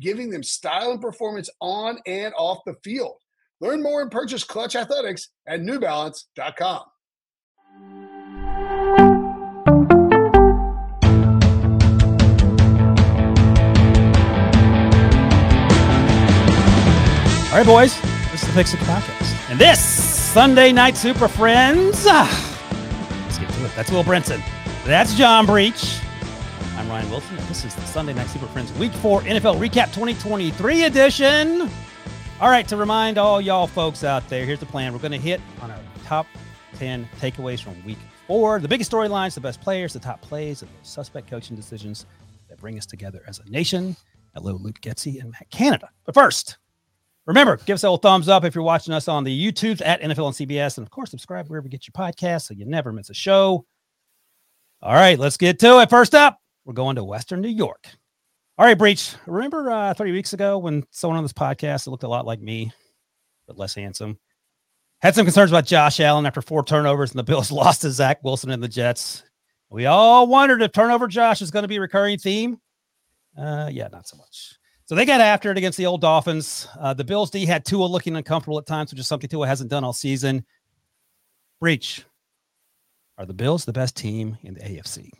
giving them style and performance on and off the field. Learn more and purchase Clutch Athletics at newbalance.com. All right, boys, this is the Pick Six Podcast. And this Sunday Night Super Friends, ah, let's get to it. That's Will Brinson. That's John Breech. I'm Ryan Wilson. And this is the Sunday Night Super Friends Week 4 NFL Recap 2023 edition. All right, to remind all y'all folks out there, here's the plan. We're going to hit on our top 10 takeaways from week four, the biggest storylines, the best players, the top plays, and the suspect coaching decisions that bring us together as a nation. Hello, Luke Getsy and Matt Canada. But first, remember, give us a little thumbs up if you're watching us on the YouTubes at NFL and CBS. And of course, subscribe wherever you get your podcasts so you never miss a show. All right, let's get to it. First up, we're going to Western New York. All right, Breech. Remember uh, 30 weeks ago when someone on this podcast that looked a lot like me, but less handsome, had some concerns about Josh Allen after four turnovers and the Bills lost to Zach Wilson and the Jets. We all wondered if turnover Josh is going to be a recurring theme. Uh, yeah, not so much. So they got after it against the old Dolphins. Uh, the Bills D had Tua looking uncomfortable at times, which is something Tua hasn't done all season. Breech. Are the Bills the best team in the AFC?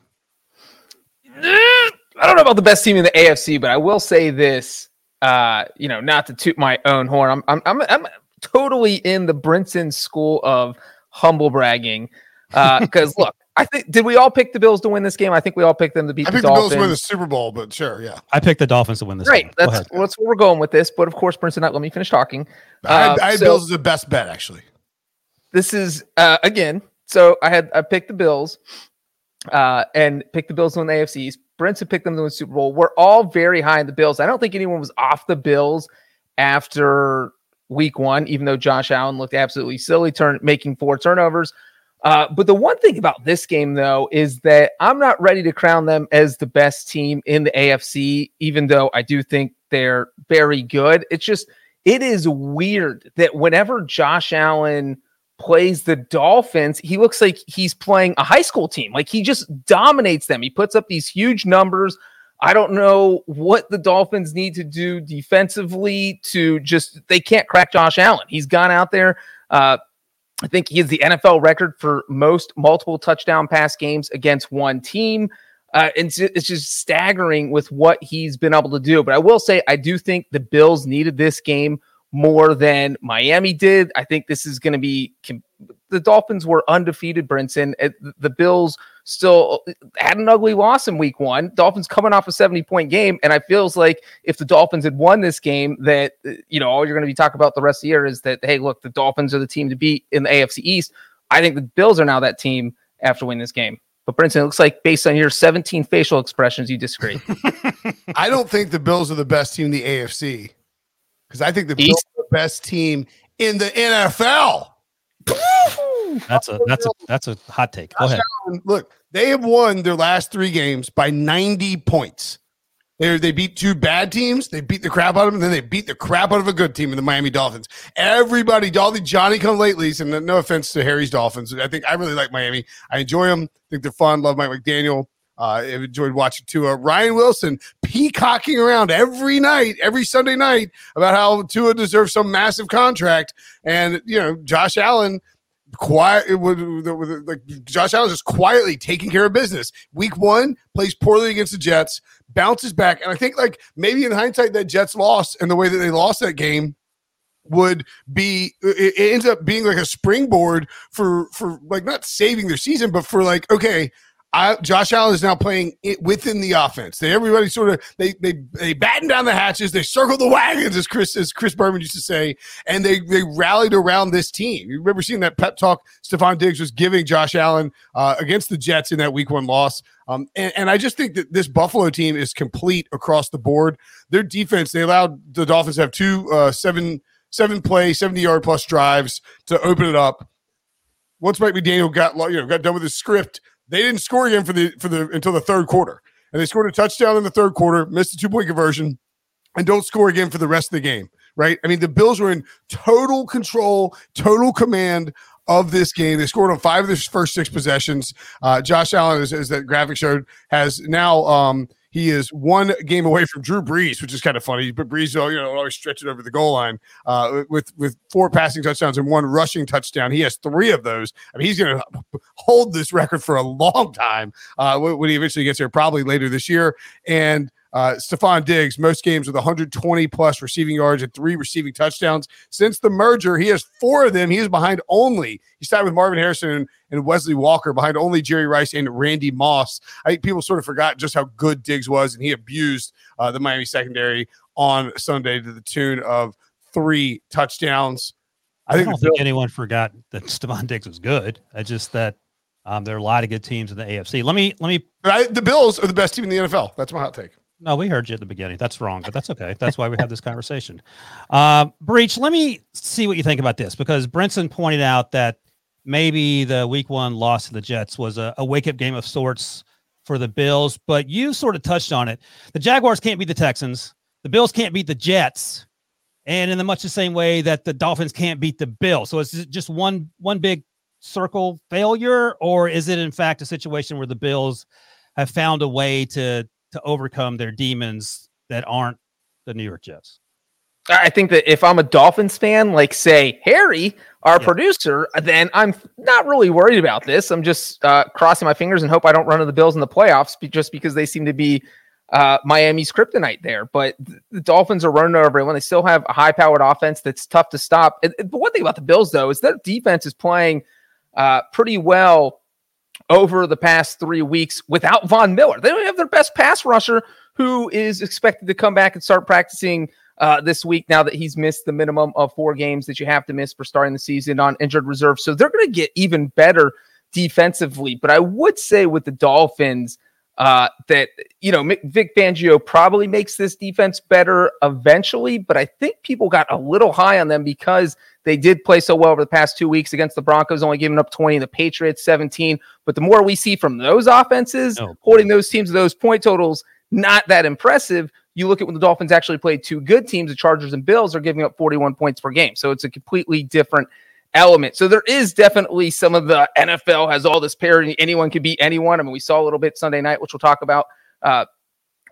I don't know about the best team in the AFC, but I will say this. Uh, you know, not to toot my own horn, I'm I'm I'm, I'm totally in the Brinson school of humble bragging. Because uh, look, I think did we all pick the Bills to win this game? I think we all picked them to beat I the picked the Bills to win the Super Bowl, but sure, yeah. I picked the Dolphins to win this Right, game. That's ahead. that's where we're going with this. But of course, Brinson, not let me finish talking. I had, Uh, I had so- Bills as the best bet, actually. this is uh, again. So I had I picked the Bills, uh, and picked the Bills to win the AFCs. Brinson picked them to win the Super Bowl. We're all very high in the Bills. I don't think anyone was off the Bills after Week One, even though Josh Allen looked absolutely silly, turn making four turnovers. Uh, but the one thing about this game, though, is that I'm not ready to crown them as the best team in the AFC, even though I do think they're very good. It's just, it is weird that whenever Josh Allen plays the Dolphins, he looks like he's playing a high school team. Like he just dominates them. He puts up these huge numbers. I don't know what the Dolphins need to do defensively to just, they can't crack Josh Allen. He's gone out there. Uh, I think he is the NFL record for most multiple touchdown pass games against one team. Uh, and it's, it's just staggering with what he's been able to do. But I will say, I do think the Bills needed this game more than Miami did. I think this is going to be the Dolphins were undefeated, Brinson. Uh, The Bills still had an ugly loss in week one. Dolphins coming off a 70 point game. And I feels like if the Dolphins had won this game, that, uh, you know, all you're going to be talking about the rest of the year is that, hey, look, the Dolphins are the team to beat in the AFC East. I think the Bills are now that team after winning this game. But Brinson, it looks like based on your 17 facial expressions, you disagree. I don't think the Bills are the best team in the AFC because I think the Bills are the best team in the NFL. That's a that's a that's a hot take. Go ahead. Look, they have won their last three games by 90 points. They they beat two bad teams. They beat the crap out of them. And then they beat the crap out of a good team in the Miami Dolphins. Everybody, all the Johnny come latelys, and no offense to Harry's Dolphins. I think I really like Miami. I enjoy them. I think they're fun. Love Mike McDaniel. Uh, enjoyed watching Tua. Ryan Wilson peacocking around every night, every Sunday night about how Tua deserves some massive contract. And, you know, Josh Allen quiet like Josh Allen just quietly taking care of business. Week one plays poorly against the Jets, bounces back, and I think like maybe in hindsight that Jets lost and the way that they lost that game would be it ends up being like a springboard for for like not saving their season, but for like okay, I, Josh Allen is now playing it within the offense. They everybody sort of they they they batten down the hatches, they circle the wagons, as Chris as Chris Berman used to say, and they they rallied around this team. You remember seeing that pep talk Stefon Diggs was giving Josh Allen uh, against the Jets in that Week One loss. Um, and, and I just think that this Buffalo team is complete across the board. Their defense, they allowed the Dolphins to have two uh, seven seven play, seventy yard plus drives to open it up. Once Mike McDaniel got you know got done with his script they didn't score again for the for the until the third quarter, and they scored a touchdown in the third quarter, missed a two point conversion, and don't score again for the rest of the game. Right? I mean, the Bills were in total control, total command of this game. They scored on five of their first six possessions. Uh, Josh Allen, as, as that graphic showed, has now um, he is one game away from Drew Brees, which is kind of funny. But Brees, you know, always stretch it over the goal line uh, with with four passing touchdowns and one rushing touchdown. He has three of those. I mean, he's going to hold this record for a long time uh, when he eventually gets here, probably later this year. And uh, Stefon Diggs, most games with 120 plus receiving yards and three receiving touchdowns. Since the merger, he has four of them. He is behind only, he started with Marvin Harrison and, and Wesley Walker, behind only Jerry Rice and Randy Moss. I think people sort of forgot just how good Diggs was, and he abused uh, the Miami secondary on Sunday to the tune of three touchdowns. I, I think don't think anyone forgot that Stefon Diggs was good. I just that um, there are a lot of good teams in the AFC. Let me let me. I, the Bills are the best team in the NFL. That's my hot take. No, we heard you at the beginning. That's wrong, but that's okay. That's why we have this conversation. Uh, Breech, let me see what you think about this because Brinson pointed out that maybe the week one loss to the Jets was a, a wake up game of sorts for the Bills, but you sort of touched on it. The Jaguars can't beat the Texans, the Bills can't beat the Jets, and in the much the same way that the Dolphins can't beat the Bills. So it's just one one big circle failure, or is it in fact a situation where the Bills have found a way to to overcome their demons that aren't the New York Jets. I think that if I'm a Dolphins fan, like say Harry, our yeah. producer, then I'm not really worried about this. I'm just uh, crossing my fingers and hope I don't run into the Bills in the playoffs just because they seem to be uh, Miami's kryptonite there. But the Dolphins are running over everyone. They still have a high powered offense that's tough to stop. But one thing about the Bills, though, is their defense is playing uh, pretty well over the past three weeks without Von Miller. They don't have their best pass rusher, who is expected to come back and start practicing uh, this week now that he's missed the minimum of four games that you have to miss for starting the season on injured reserve. So they're going to get even better defensively. But I would say with the Dolphins, uh, that you know Vic Fangio probably makes this defense better eventually, but I think people got a little high on them because they did play so well over the past two weeks against the Broncos, only giving up 20, the Patriots 17. But the more we see from those offenses, oh, holding those teams to those point totals, not that impressive. You look at when the Dolphins actually played two good teams, the Chargers and Bills are giving up 41 points per game. So it's a completely different element. So there is definitely some of the NFL has all this parity. Anyone can beat anyone. I mean, we saw a little bit Sunday night, which we'll talk about uh,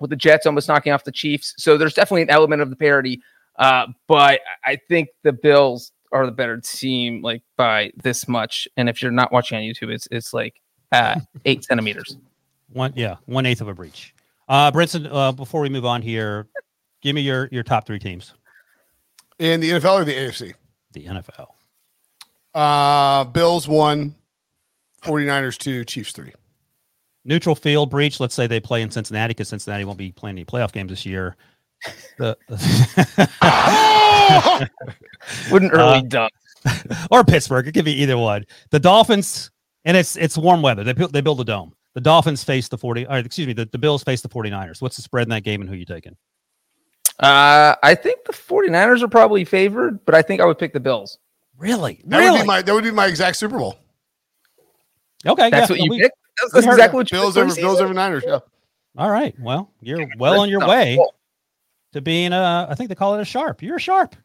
with the Jets almost knocking off the Chiefs. So there's definitely an element of the parity. Uh, but I think the Bills are the better team, like by this much. And if you're not watching on YouTube, it's it's like uh, eight centimeters. One, yeah, one eighth of a Breech. Uh, Brinson, uh, before we move on here, give me your your top three teams in the NFL or the AFC. The NFL. Uh, Bills one, 49ers two, Chiefs three. Neutral field Breech. Let's say they play in Cincinnati because Cincinnati won't be playing any playoff games this year. The, Wouldn't early uh, dump. or Pittsburgh. It could be either one. The Dolphins, and it's it's warm weather. They they build a dome. The Dolphins face the 40, or excuse me, the, the Bills face the 49ers. What's the spread in that game and who you taking? Uh, I think the 49ers are probably favored, but I think I would pick the Bills. Really? That really? would be my that would be my exact Super Bowl. Okay, that's yeah. what you we, picked. That's, that's exactly what Bills over Bills over Niners. Yeah. All right. Well, you're well on your way to being a, I think they call it a sharp. You're a sharp.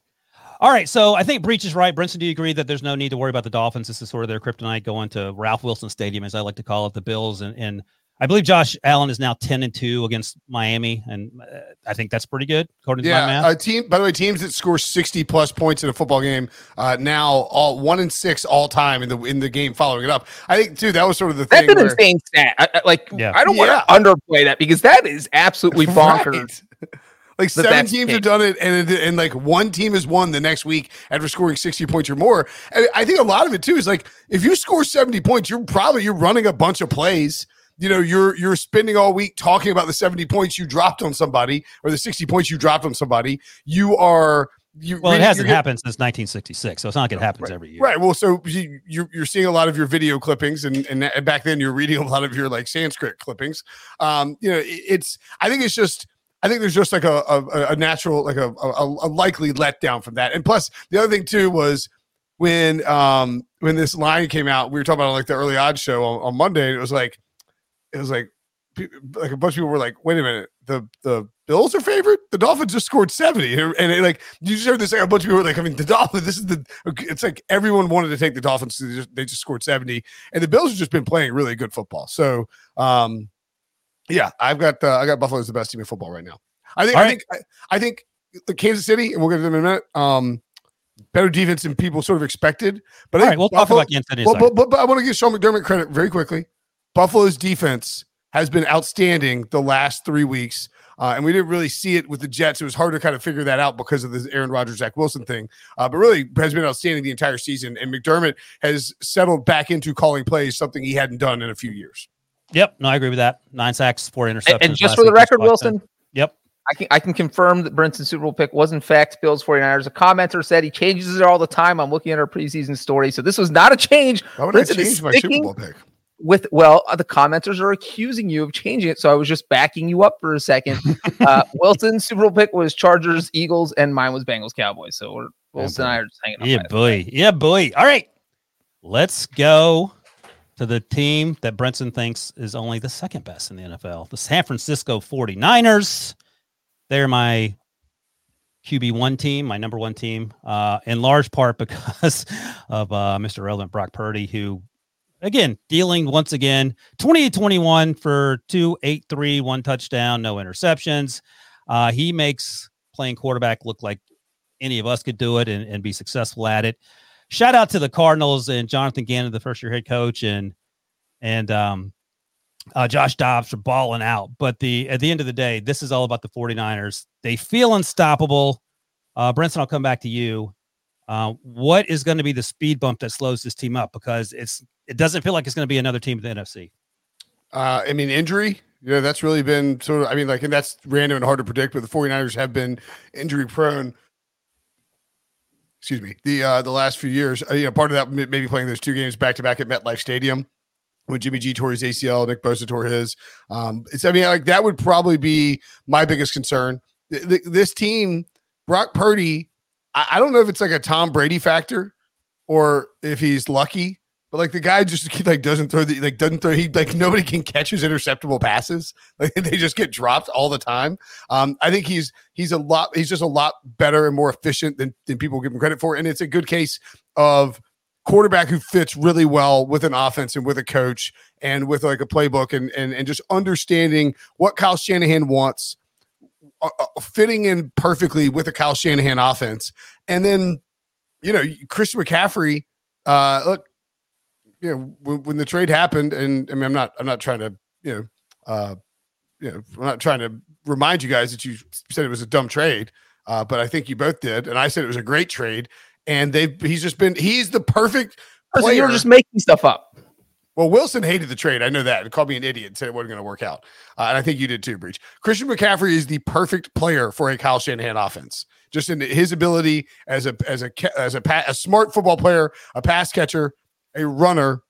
All right. So I think Breech is right. Brinson, do you agree that there's no need to worry about the Dolphins? This is sort of their kryptonite going to Ralph Wilson Stadium, as I like to call it, the Bills. And, and I believe Josh Allen is now 10 and 2 against Miami. And uh, I think that's pretty good, according to my Yeah, math. a team. By the way, teams that score sixty plus points in a football game uh, now all one and six all time in the in the game following it up. I think too that was sort of the That's thing. an where, insane stat. I, I- like, Yeah. I don't Yeah. want to underplay that because that is absolutely bonkers. Right. Like That seven teams the have done it, and and like one team has won the next week after scoring sixty points or more. And I think a lot of it too is like if you score seventy points, you're probably you're running a bunch of plays. You know, you're you're spending all week talking about the seventy points you dropped on somebody or the sixty points you dropped on somebody. You are you. well, it hasn't getting- happened since 1966. So it's not like it happens every year. Right. Well, so you, you're you're seeing a lot of your video clippings, and, and and back then you're reading a lot of your like Sanskrit clippings. Um, you know, it- it's I think it's just I think there's just like a a, a natural like a, a a likely letdown from that. And plus, the other thing too was when um when this line came out, we were talking about like the early odds show on, on Monday, and it was like it was like like a bunch of people were like, wait a minute, the the Bills are favorite. The Dolphins just scored seventy, and, it, like you just heard this. Like, a bunch of people were like, I mean, the Dolphins. This is the. It's like everyone wanted to take the Dolphins. so They just, they just scored seventy, and the Bills have just been playing really good football. So, um, yeah, I've got uh, I got Buffalo as the best team in football right now. I think All I right. think I, I think the Kansas City, and we'll get to them in a minute. Um, better defense than people sort of expected. But I All think right. We'll talk about Kansas City. in a well, second. but, but, but I want to give Sean McDermott credit very quickly. Buffalo's defense has been outstanding the last three weeks. Uh, and we didn't really see it with the Jets. It was hard to kind of figure that out because of the Aaron Rodgers, Zach Wilson thing. Uh, but really has been outstanding the entire season. And McDermott has settled back into calling plays, something he hadn't done in a few years. Yep. No, I agree with that. Nine sacks, four interceptions. And, and just for the record, watched them. Wilson, Yep. I can I can confirm that Brinson's Super Bowl pick was in fact Bills 49ers. A commenter said he changes it all the time. I'm looking at our preseason story. So this was not a change. Why would I Brinson is change my Super Bowl pick? With well, uh, the commenters are accusing you of changing it. So I was just backing you up for a second. uh, Wilson's Super Bowl pick was Chargers, Eagles, and mine was Bengals, Cowboys. So we're Wilson and I are just hanging out. Yeah, boy. Yeah, boy. All right. Let's go to the team that Brinson thinks is only the second best in the NFL, the San Francisco 49ers. They're my QB1 team, my number one team, uh, in large part because of uh, Mr. Relevant Brock Purdy, who, again, dealing once again 28 21 for two, eight, three, one touchdown, no interceptions. Uh, he makes playing quarterback look like any of us could do it and, and be successful at it. Shout out to the Cardinals and Jonathan Gannon, the first year head coach, and and um, uh, Josh Dobbs for balling out. But the at the end of the day, this is all about the 49ers. They feel unstoppable. Uh, Brinson, I'll come back to you. Uh, what is going to be the speed bump that slows this team up? Because it's it doesn't feel like it's going to be another team in the NFC. Uh, I mean, injury. Yeah, that's really been sort of, I mean, like, and that's random and hard to predict, but the 49ers have been injury prone. Excuse me. The uh, the last few years, uh, you know, part of that maybe playing those two games back to back at MetLife Stadium when Jimmy G tore his ACL, Nick Bosa tore his. Um, it's, I mean, like that would probably be my biggest concern. Th- this team, Brock Purdy, I, I don't know if it's like a Tom Brady factor or if he's lucky, but like the guy just he, like doesn't throw the like doesn't throw he like nobody can catch his interceptable passes. Like they just get dropped all the time. Um, I think he's he's a lot he's just a lot better and more efficient than than people give him credit for. And it's a good case of quarterback who fits really well with an offense and with a coach and with like a playbook and and, and just understanding what Kyle Shanahan wants, fitting in perfectly with a Kyle Shanahan offense. And then, you know, Christian McCaffrey, uh, look, you know, when, when the trade happened, and I mean, I'm not, I'm not trying to, you know, uh, you know, I'm not trying to remind you guys that you said it was a dumb trade, uh, but I think you both did, and I said it was a great trade. And they've, he's just been, he's the perfect Oh, so you're just making stuff up. Well, Wilson hated the trade. I know that. And called me an idiot and said it wasn't going to work out. Uh, and I think you did too, Breech. Christian McCaffrey is the perfect player for a Kyle Shanahan offense. Just in his ability as a as a as a, pa- a smart football player, a pass catcher, a runner,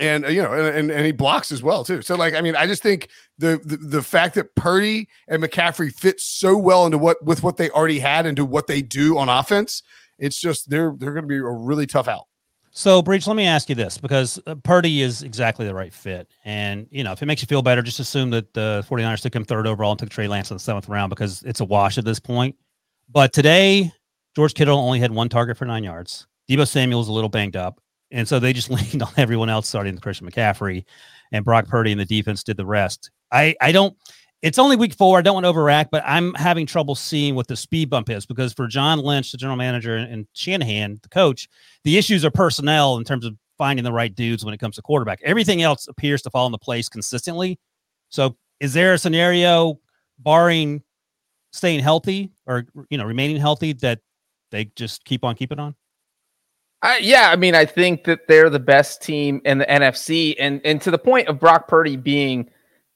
and you know, and, and and he blocks as well too. So like, I mean, I just think the, the the fact that Purdy and McCaffrey fit so well into what with what they already had into what they do on offense, it's just they're they're going to be a really tough out. So, Breech, let me ask you this because uh, Purdy is exactly the right fit. And, you know, if it makes you feel better, just assume that the 49ers took him third overall and took Trey Lance in the seventh round because it's a wash at this point. But today, George Kittle only had one target for nine yards. Deebo Samuel's a little banged up. And so they just leaned on everyone else, starting with Christian McCaffrey and Brock Purdy and the defense did the rest. I, I don't, it's only week four. I don't want to overact, but I'm having trouble seeing what the speed bump is because for John Lynch, the general manager, and Shanahan, the coach, the issues are personnel in terms of finding the right dudes when it comes to quarterback. Everything else appears to fall into place consistently. So, is there a scenario, barring staying healthy or you know remaining healthy, that they just keep on keeping on? Uh, yeah, I mean, I think that they're the best team in the NFC, and and to the point of Brock Purdy being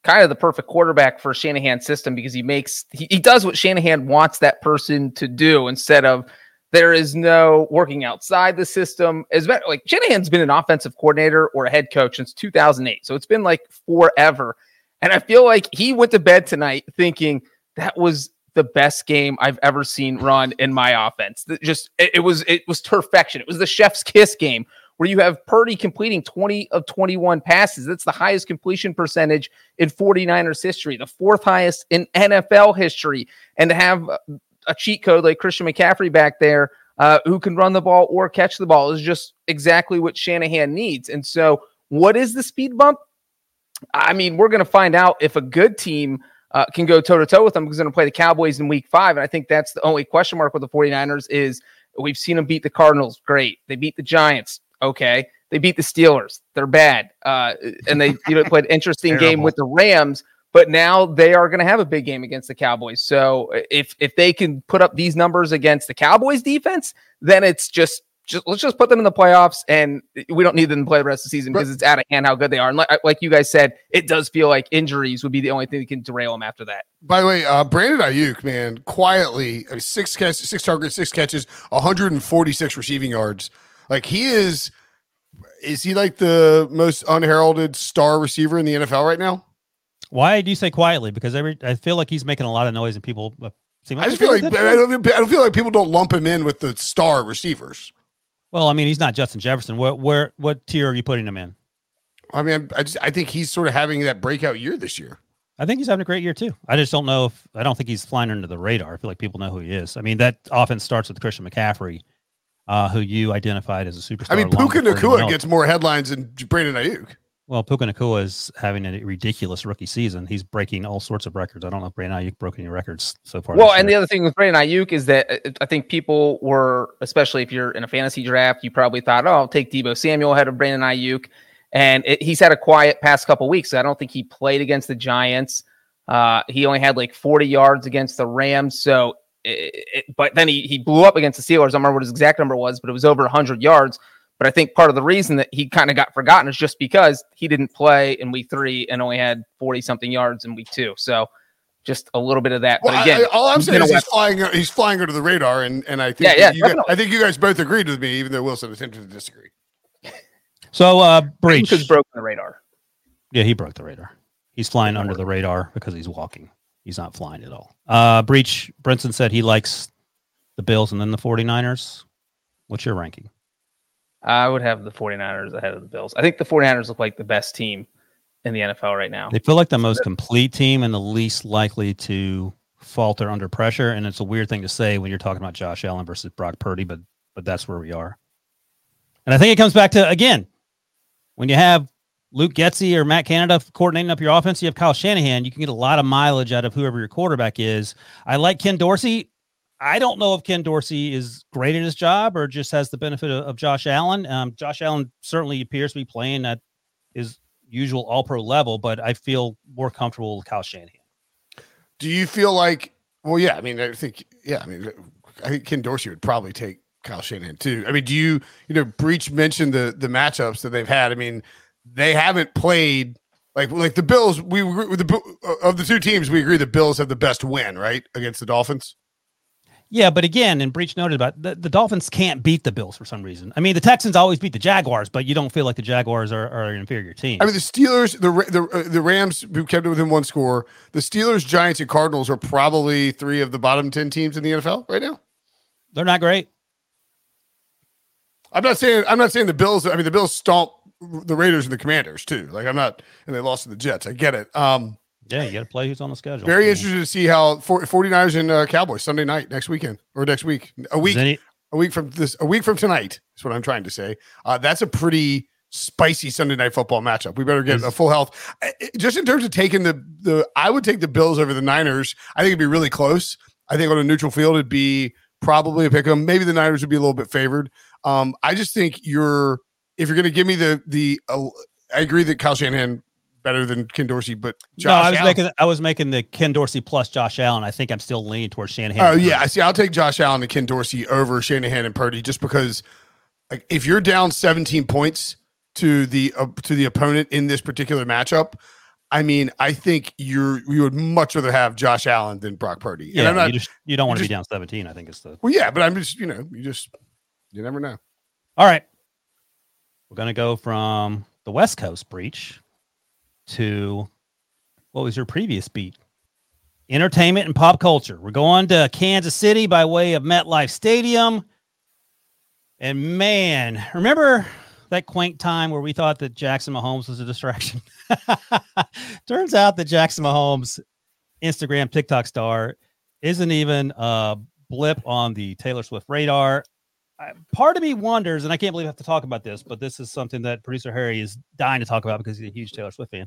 kind of the perfect quarterback for Shanahan's system because he makes he, he does what Shanahan wants that person to do instead of there is no working outside the system. As like Shanahan's been an offensive coordinator or a head coach since 2008, so it's been like forever. And I feel like he went to bed tonight thinking that was the best game I've ever seen run in my offense. Just it, it was it was perfection. It was the chef's kiss game where you have Purdy completing 20 of 21 passes. That's the highest completion percentage in 49ers history, the fourth highest in NFL history. And to have a cheat code like Christian McCaffrey back there uh, who can run the ball or catch the ball is just exactly what Shanahan needs. And so, what is the speed bump? I mean, we're going to find out if a good team uh, can go toe to toe with them because they're going to play the Cowboys in week five. And I think that's the only question mark with the 49ers is we've seen them beat the Cardinals. Great. They beat the Giants. Okay. They beat the Steelers. They're bad. Uh, and they you know played an interesting game with the Rams, but now they are going to have a big game against the Cowboys. So if if they can put up these numbers against the Cowboys defense, then it's just just let's just put them in the playoffs, and we don't need them to play the rest of the season because it's out of hand how good they are. And like, like, you guys said, it does feel like injuries would be the only thing that can derail them after that. By the way, uh, Brandon Aiyuk, man, quietly six catches, six targets, six catches, 146 receiving yards. Like he is, is he like the most unheralded star receiver in the NFL right now? Why do you say quietly? Because every I feel like he's making a lot of noise and people. Uh, seem like I just feel like I don't, I don't feel like people don't lump him in with the star receivers. Well, I mean, he's not Justin Jefferson. What where what tier are you putting him in? I mean, I just I think he's sort of having that breakout year this year. I think he's having a great year too. I just don't know if I don't think he's flying under the radar. I feel like people know who he is. I mean, that offense starts with Christian McCaffrey uh, who you identified as a superstar. I mean, Puka Nacua gets more headlines than Brandon Aiyuk. Well, Puka Nacua is having a ridiculous rookie season. He's breaking all sorts of records. I don't know if Brandon Aiyuk broke any records so far. Well, and the other thing with Brandon Aiyuk is that uh, I think people were, especially if you're in a fantasy draft, you probably thought, oh, I'll take Deebo Samuel ahead of Brandon Aiyuk. And it, he's had a quiet past couple weeks. I don't think he played against the Giants. Uh, he only had like 40 yards against the Rams. So it, it, but then he, he blew up against the Steelers. I don't remember what his exact number was, but it was over 100 yards. But I think part of the reason that he kind of got forgotten is just because he didn't play in week three and only had 40 something yards in week two. So just a little bit of that. Well, but again, I, all I'm saying is he's flying, he's flying under the radar. And, and I think, yeah, yeah, you guys, I think you guys both agreed with me, even though Wilson attempted to disagree. So, uh, Breech. He's broken the radar. Yeah, he broke the radar. He's flying under the radar because he's walking. He's not flying at all. Uh, Breech, Brinson said he likes the Bills and then the 49ers. What's your ranking? I would have the 49ers ahead of the Bills. I think the 49ers look like the best team in the NFL right now. They feel like the most complete team and the least likely to falter under pressure. And it's a weird thing to say when you're talking about Josh Allen versus Brock Purdy, but but that's where we are. And I think it comes back to again, when you have Luke Getsy or Matt Canada coordinating up your offense. You have Kyle Shanahan. You can get a lot of mileage out of whoever your quarterback is. I like Ken Dorsey. I don't know if Ken Dorsey is great at his job or just has the benefit of, of Josh Allen. Um, Josh Allen certainly appears to be playing at his usual All Pro level, but I feel more comfortable with Kyle Shanahan. Do you feel like? Well, yeah. I mean, I think yeah. I mean, I think Ken Dorsey would probably take Kyle Shanahan too. I mean, do you you know Breech mentioned the the matchups that they've had? I mean, they haven't played like like the Bills. We the uh, of the two teams, we agree the Bills have the best win, right, against the Dolphins. Yeah, but again, and Breech noted about the, the Dolphins can't beat the Bills for some reason. I mean, the Texans always beat the Jaguars, but you don't feel like the Jaguars are, are an inferior team. I mean, the Steelers, the the uh, the Rams who kept it within one score. The Steelers, Giants, and Cardinals are probably three of the bottom ten teams in the NFL right now. They're not great. I'm not saying I'm not saying the Bills. I mean, the Bills stomp the Raiders and the Commanders too. Like I'm not, and they lost to the Jets. I get it. Um, yeah, you got to play who's on the schedule. Very interested to see how 49ers and uh, Cowboys Sunday night next weekend or next week, a week, any- a week from this, a week from tonight is what I'm trying to say. Uh, that's a pretty spicy Sunday night football matchup. We better get a full health. Just in terms of taking the the, I would take the Bills over the Niners. I think it'd be really close. I think on a neutral field it'd be probably a pick 'em. Maybe the Niners would be a little bit favored. Um, I just think you're if you're going to give me the the uh, I agree that Kyle Shanahan better than Ken Dorsey, but Josh no, I was Allen, making I was making the Ken Dorsey plus Josh Allen. I think I'm still leaning towards Shanahan. Oh yeah, I see. I'll take Josh Allen and Ken Dorsey over Shanahan and Purdy just because like if you're down 17 points to the uh, to the opponent in this particular matchup, I mean, I think you're you would much rather have Josh Allen than Brock Purdy. And yeah, not, you, just, you don't want to be down 17. I think it's the well, yeah, but I'm just you know you just you never know. All right, we're gonna go from the West Coast Breech to what was your previous beat? Entertainment and pop culture. We're going to Kansas City by way of MetLife Stadium. And man, remember that quaint time where we thought that Jackson Mahomes was a distraction? Turns out that Jackson Mahomes, Instagram, TikTok star, isn't even a blip on the Taylor Swift radar part of me wonders, and I can't believe I have to talk about this, but this is something that producer Harry is dying to talk about because he's a huge Taylor Swift fan.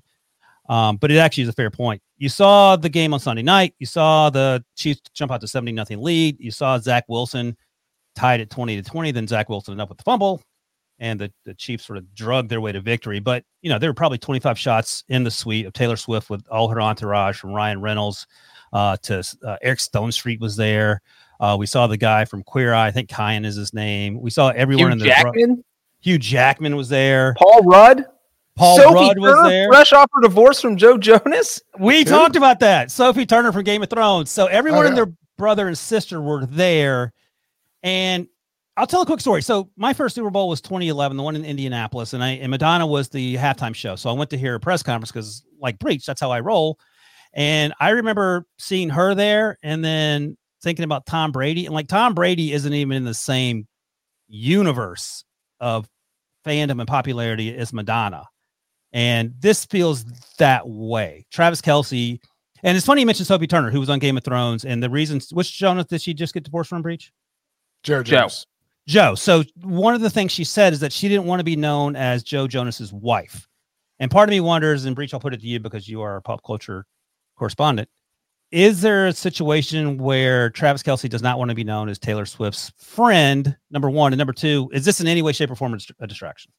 Um, but it actually is a fair point. You saw the game on Sunday night. You saw the Chiefs jump out to 70 nothing lead. You saw Zach Wilson tied at 20 to 20. Then Zach Wilson ended up with the fumble, and the, the Chiefs sort of drug their way to victory. But, you know, there were probably 25 shots in the suite of Taylor Swift with all her entourage from Ryan Reynolds uh, to uh, Eric Stonestreet was there. Uh, we saw the guy from Queer Eye. I think Kyan is his name. We saw everyone Hugh in the Jackman. Hugh Jackman was there. Paul Rudd. Paul Sophie Rudd was Turner, there. Fresh off her divorce from Joe Jonas. We Dude. talked about that. Sophie Turner from Game of Thrones. So everyone oh, yeah. and their brother and sister were there. And I'll tell a quick story. So my first Super Bowl was 2011, the one in Indianapolis, and I and Madonna was the halftime show. So I went to hear a press conference because, like Breech, that's how I roll. And I remember seeing her there, and then thinking about Tom Brady, and like Tom Brady isn't even in the same universe of fandom and popularity as Madonna. And this feels that way. Travis Kelce, and it's funny you mentioned Sophie Turner, who was on Game of Thrones, and the reasons which Jonas did she just get divorced from Breech? Joe Jones. Joe. So one of the things she said is that she didn't want to be known as Joe Jonas's wife. And part of me wonders, and Breech, I'll put it to you because you are a pop culture correspondent is there a situation where Travis Kelce does not want to be known as Taylor Swift's friend? Number one, and number two, is this in any way, shape, or form a distraction?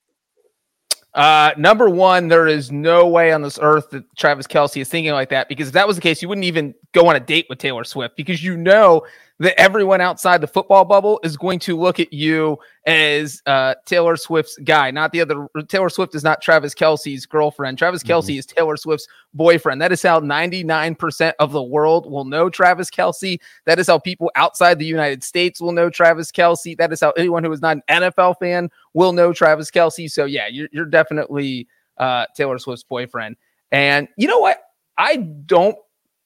Uh, number one, there is no way on this earth that Travis Kelce is thinking like that because if that was the case, you wouldn't even go on a date with Taylor Swift because you know that everyone outside the football bubble is going to look at you as uh, Taylor Swift's guy, not the other. Taylor Swift is not Travis Kelce's girlfriend. Travis mm-hmm. is Taylor Swift's boyfriend. That is how 99% of the world will know Travis Kelce. That is how people outside the United States will know Travis Kelce. That is how anyone who is not an NFL fan will know Travis Kelce. So, yeah, you're, you're definitely uh, Taylor Swift's boyfriend. And you know what? I don't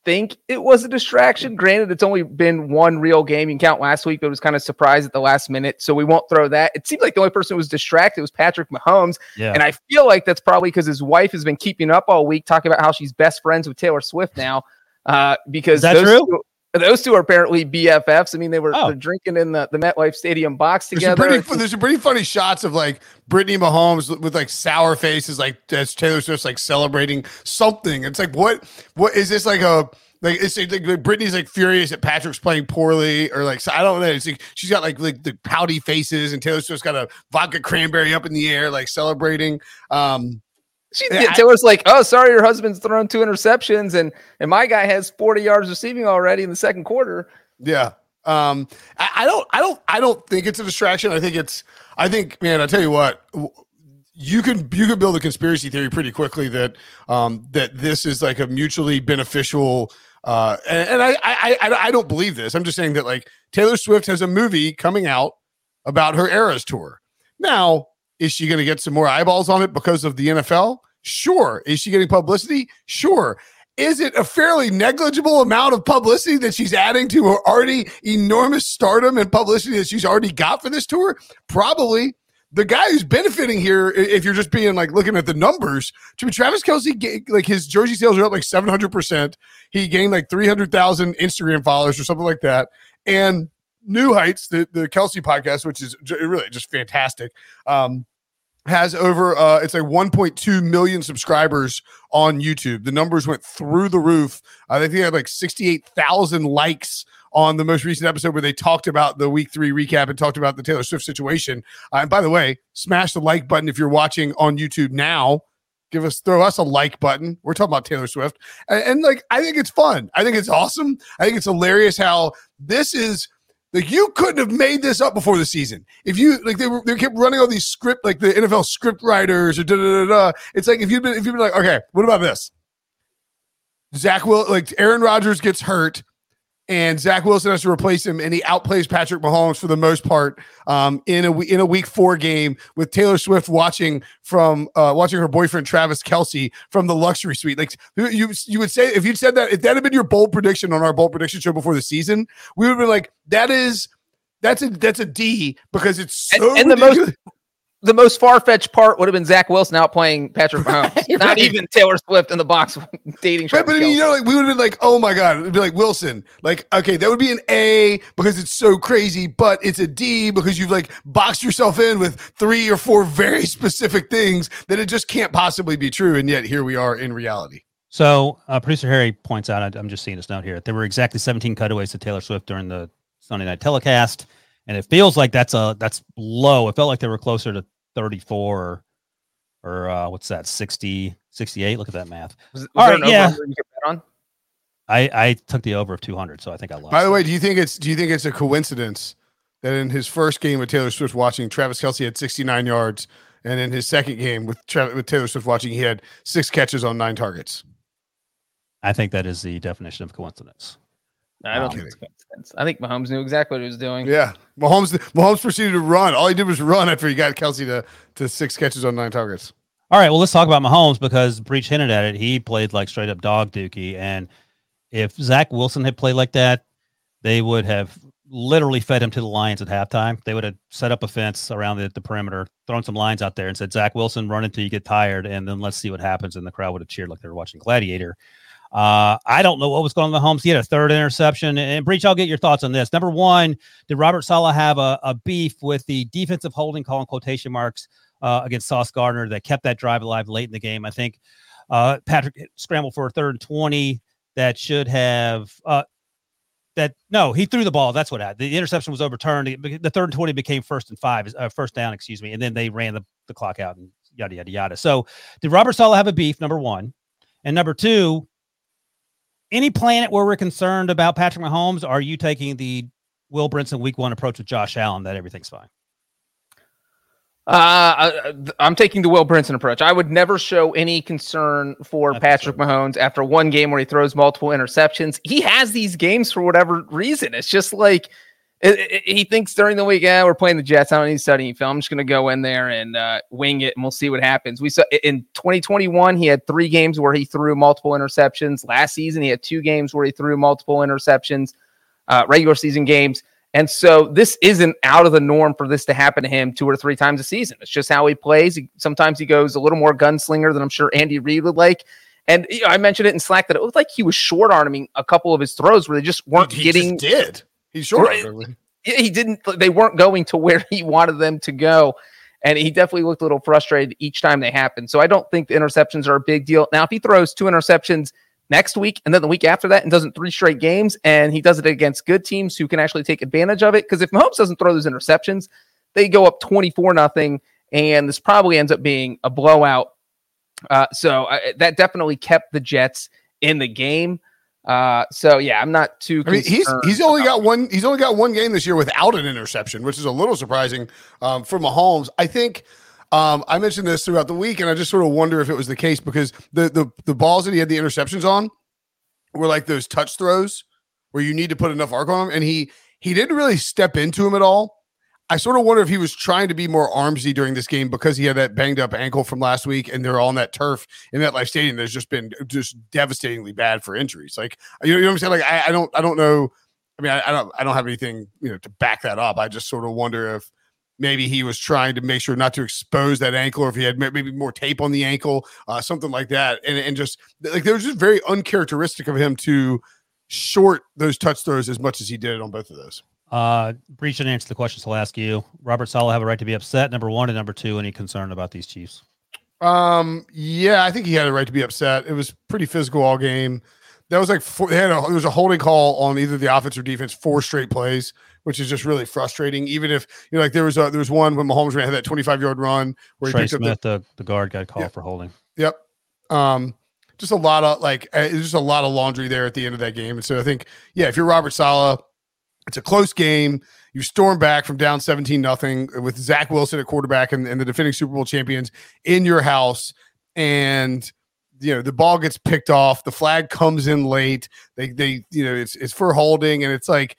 think it was a distraction. Granted, it's only been one real game. You can count last week, but it was kind of surprised at the last minute. So we won't throw that. It seemed like the only person who was distracted was Patrick Mahomes. Yeah. And I feel like that's probably because his wife has been keeping up all week talking about how she's best friends with Taylor Swift now. Uh, because Is that true? Two, those two are apparently BFFs. I mean, they were oh. drinking in the, the MetLife Stadium box together. There's some, pretty, there's some pretty funny shots of like Brittany Mahomes with like sour faces, like as Taylor Swift's like celebrating something. It's like, what, what is this like a, like it's like, like Brittany's like furious that Patrick's playing poorly, or like so I don't know. It's like she's got like like the pouty faces, and Taylor Swift's got a vodka cranberry up in the air, like celebrating. Um, she Taylor's like, oh, sorry, your husband's thrown two interceptions, and and my guy has forty yards receiving already in the second quarter. Yeah, um, I, I don't, I don't, I don't think it's a distraction. I think it's, I think, man, I tell you what, you can you can build a conspiracy theory pretty quickly that um, that this is like a mutually beneficial uh, and, and I, I, I I don't believe this. I'm just saying that like Taylor Swift has a movie coming out about her Eras tour. Now, is she going to get some more eyeballs on it because of the NFL? Sure. Is she getting publicity? Sure. Is it a fairly negligible amount of publicity that she's adding to her already enormous stardom and publicity that she's already got for this tour? Probably. the guy who's benefiting here, if you're just being like looking at the numbers, Travis Kelce, like his jersey sales are up like 700%. He gained like 300,000 Instagram followers or something like that. And New Heights, the, the Kelce podcast, which is really just fantastic, um, has over uh it's like 1.2 million subscribers on YouTube. The numbers went through the roof. I think they had like 68,000 likes on the most recent episode where they talked about the week three recap and talked about the Taylor Swift situation. Uh, and by the way, smash the like button if you're watching on YouTube now. Give us, throw us a like button. We're talking about Taylor Swift. And, and like, I think it's fun. I think it's awesome. I think it's hilarious how this is like you couldn't have made this up before the season. If you like they were they kept running all these script like the NFL script writers or da da da da. It's like if you've been if you've been like, okay, what about this? Zach will like Aaron Rodgers gets hurt and Zach Wilson has to replace him, and he outplays Patrick Mahomes for the most part um, in a in a Week Four game with Taylor Swift watching from uh, watching her boyfriend Travis Kelce from the luxury suite. Like you you would say if you'd said that if that had been your bold prediction on our bold prediction show before the season, we would have been like that is that's a that's a D because it's so and, and the most the most far fetched part would have been Zach Wilson out playing Patrick Mahomes, not right. even Taylor Swift in the box dating. Right, but you know, like we would have been like, oh my god, it'd be like Wilson. Like, okay, that would be an A because it's so crazy, but it's a D because you've like boxed yourself in with three or four very specific things that it just can't possibly be true, and yet here we are in reality. So, uh, producer Harry points out, I'm just seeing this note here. There were exactly 17 cutaways to Taylor Swift during the Sunday night telecast and it feels like that's a that's low. It felt like they were closer to 34 or, or uh, what's that 60 68 look at that math. Was, was all right yeah. I, I took the over of 200 so i think i lost by the way do you think it's do you think it's a coincidence that in his first game with taylor swift watching travis Kelce had 69 yards and in his second game with, Tra- with taylor swift watching he had six catches on nine targets? I think that is the definition of coincidence I don't think it's coincidence. I think Mahomes knew exactly what he was doing. Yeah, Mahomes. Mahomes proceeded to run. All he did was run after he got Kelce to to six catches on nine targets. All right, well, let's talk about Mahomes because Breech hinted at it. He played like straight up dog dookie, and if Zach Wilson had played like that, they would have literally fed him to the Lions at halftime. They would have set up a fence around the, the perimeter, thrown some lines out there, and said, "Zach Wilson, run until you get tired, and then let's see what happens." And the crowd would have cheered like they were watching Gladiator. Uh, I don't know what was going on Mahomes. He had a third interception. And Breech, I'll get your thoughts on this. Number one, did Robert Saleh have a, a beef with the defensive holding call in quotation marks uh, against Sauce Gardner that kept that drive alive late in the game? I think uh, Patrick scrambled for a third and 20 that should have. Uh, that no, he threw the ball. That's what happened. The interception was overturned. The third and 20 became first and five, uh, first down, excuse me. And then they ran the, the clock out and yada, yada, yada. So did Robert Saleh have a beef? Number one. And number two, any planet where we're concerned about Patrick Mahomes, are you taking the Will Brinson week one approach with Josh Allen that everything's fine? Uh, I'm taking the Will Brinson approach. I would never show any concern for Patrick. Mahomes after one game where he throws multiple interceptions. He has these games for whatever reason. It's just like it, it, he thinks during the week, yeah, we're playing the Jets. I don't need to studying film. I'm just going to go in there and uh, wing it, and we'll see what happens. We saw in 2021, he had three games where he threw multiple interceptions. Last season, he had two games where he threw multiple interceptions, uh, regular season games. And so this isn't out of the norm for this to happen to him two or three times a season. It's just how he plays. He, sometimes he goes a little more gunslinger than I'm sure Andy Reid would like. And you know, I mentioned it in Slack that it looked like he was short arming a couple of his throws where they just weren't he getting. did He's short. He didn't. They weren't going to where he wanted them to go, and he definitely looked a little frustrated each time they happened. So I don't think the interceptions are a big deal. Now, if he throws two interceptions next week and then the week after that and doesn't three straight games, and he does it against good teams who can actually take advantage of it, because if Mahomes doesn't throw those interceptions, they go up twenty four nothing, and this probably ends up being a blowout. Uh, so uh, that definitely kept the Jets in the game. Uh, so yeah, I'm not too. I mean, he's he's only got one. He's only got one game this year without an interception, which is a little surprising um, for Mahomes. I think. Um, I mentioned this throughout the week, and I just sort of wonder if it was the case because the the the balls that he had the interceptions on were like those touch throws where you need to put enough arc on him, and he he didn't really step into him at all. I sort of wonder if he was trying to be more armsy during this game because he had that banged up ankle from last week, and they're on that turf in MetLife stadium. There's just been just devastatingly bad for injuries. Like you know, you know what I'm saying? Like I, I don't I don't know. I mean, I, I, don't I don't have anything you know to back that up. I just sort of wonder if maybe he was trying to make sure not to expose that ankle, or if he had maybe more tape on the ankle, uh, something like that, and and just like there was just very uncharacteristic of him to short those touch throws as much as he did on both of those. Uh, Breech and answer the questions I'll ask you. Robert Saleh have a right to be upset. Number one and number two, any concern about these Chiefs? Um, yeah, I think he had a right to be upset. It was pretty physical all game. That was like four, they had a, there was a holding call on either the offense or defense four straight plays, which is just really frustrating. Even if you know, like there was a, there was one when Mahomes ran had that twenty five yard run where Trey he picked Smith, up the, the, the guard got called yeah. for holding. Yep. Um, just a lot of like uh, it's just a lot of laundry there at the end of that game. And so I think, yeah, if you're Robert Saleh, it's a close game. You storm back from down 17 nothing with Zach Wilson at quarterback and, and the defending Super Bowl champions in your house. And you know, the ball gets picked off, the flag comes in late. They they, you know, it's it's for holding, and it's like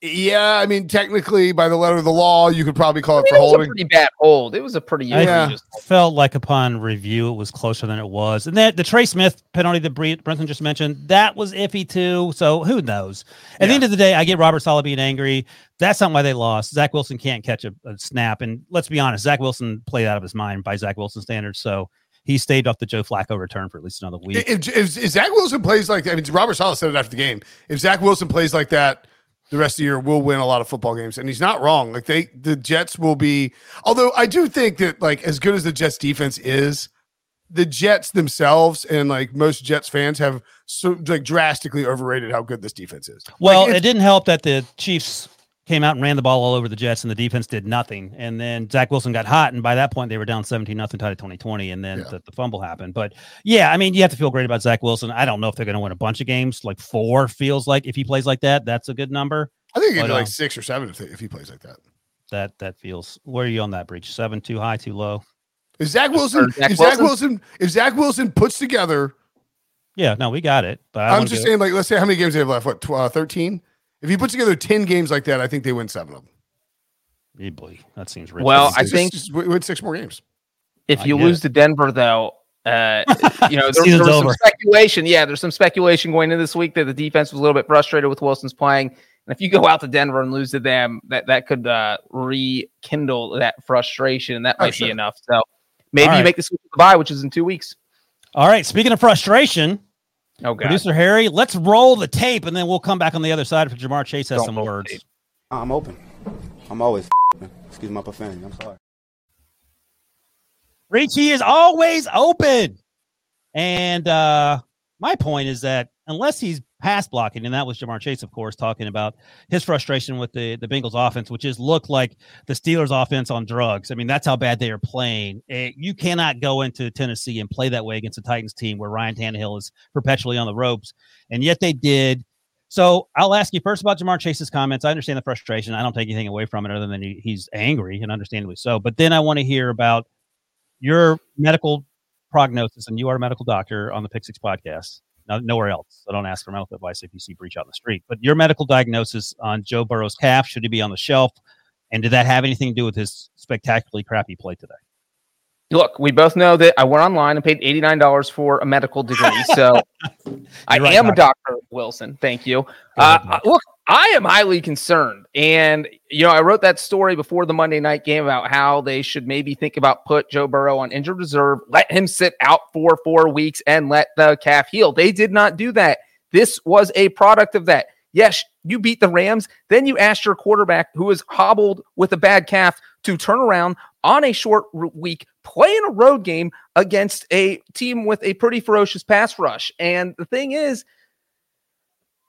yeah, I mean, technically, by the letter of the law, you could probably call I mean, it for holding. it holding. pretty bad hold. It was a pretty. I yeah. felt like upon review, it was closer than it was, and that the Trey Smith penalty that Brinson just mentioned that was iffy too. So who knows? At yeah. the end of the day, I get Robert Saleh being angry. That's not why they lost. Zach Wilson can't catch a, a snap, and let's be honest, Zach Wilson played out of his mind by Zach Wilson standards. So he stayed off the Joe Flacco return for at least another week. If, if, if Zach Wilson plays like I mean, Robert Saleh said it after the game. If Zach Wilson plays like that the rest of the year will win a lot of football games. And he's not wrong. Like they the Jets will be although I do think that like as good as the Jets defense is, the Jets themselves and like most Jets fans have so like drastically overrated how good this defense is. Well, like, it didn't help that the Chiefs came out and ran the ball all over the Jets, and the defense did nothing. And then Zach Wilson got hot, and by that point they were down seventeen nothing tied to twenty twenty, and then yeah. the, the, fumble happened. But yeah, I mean you have to feel great about Zach Wilson. I don't know if they're going to win a bunch of games. Like four feels like if he plays like that, that's a good number. I think he can like um, six or seven if, if he plays like that. That that feels. Where are you on that Breech? Seven too high, too low. Is Zach Wilson? Zach if Zach Wilson? If Zach Wilson puts together. Yeah, no, we got it. But I'm just saying, like, let's say how many games they have left? What, uh, thirteen? If you put together ten games like that, I think they win seven of them. Easily, that seems ridiculous. Well, I think just, just win six more games. If you lose to Denver, though, uh, you know, there, there was over. some speculation. Yeah, there's some speculation going into this week that the defense was a little bit frustrated with Wilson's playing. And if you go out to Denver and lose to them, that that could uh, rekindle that frustration. And that oh, might oh, sure. be enough. So maybe right. you make the switch to the bye, which is in two weeks. All right. Speaking of frustration, oh, God. producer Harry, let's roll the tape, and then we'll come back on the other side for Ja'Marr Chase has Don't some words. I'm open. I'm always excuse my profanity. I'm sorry. Richie is always open. And uh my point is that unless he's pass blocking, and that was Ja'Marr Chase, of course, talking about his frustration with the the Bengals offense, which is looked like the Steelers offense on drugs. I mean, that's how bad they are playing. It, you cannot go into Tennessee and play that way against a Titans team where Ryan Tannehill is perpetually on the ropes, and yet they did. So I'll ask you first about Ja'Marr Chase's comments. I understand the frustration. I don't take anything away from it other than he, he's angry and understandably so. But then I want to hear about your medical prognosis, and you are a medical doctor on the Pick Six podcast no, nowhere else. So don't ask for medical advice if you see Breech out in the street. But your medical diagnosis on Joe Burrow's calf should he be on the shelf? And did that have anything to do with his spectacularly crappy play today? Look, we both know that I went online and paid eighty nine dollars for a medical degree, so I right, am doctor. a doctor, Wilson. Thank you. Uh, uh, look, I am highly concerned. And, you know, I wrote that story before the Monday night game about how they should maybe think about put Joe Burrow on injured reserve, let him sit out for four weeks and let the calf heal. They did not do that. This was a product of that. Yes, you beat the Rams. Then you asked your quarterback, who was hobbled with a bad calf, to turn around on a short week, play in a road game against a team with a pretty ferocious pass rush. And the thing is,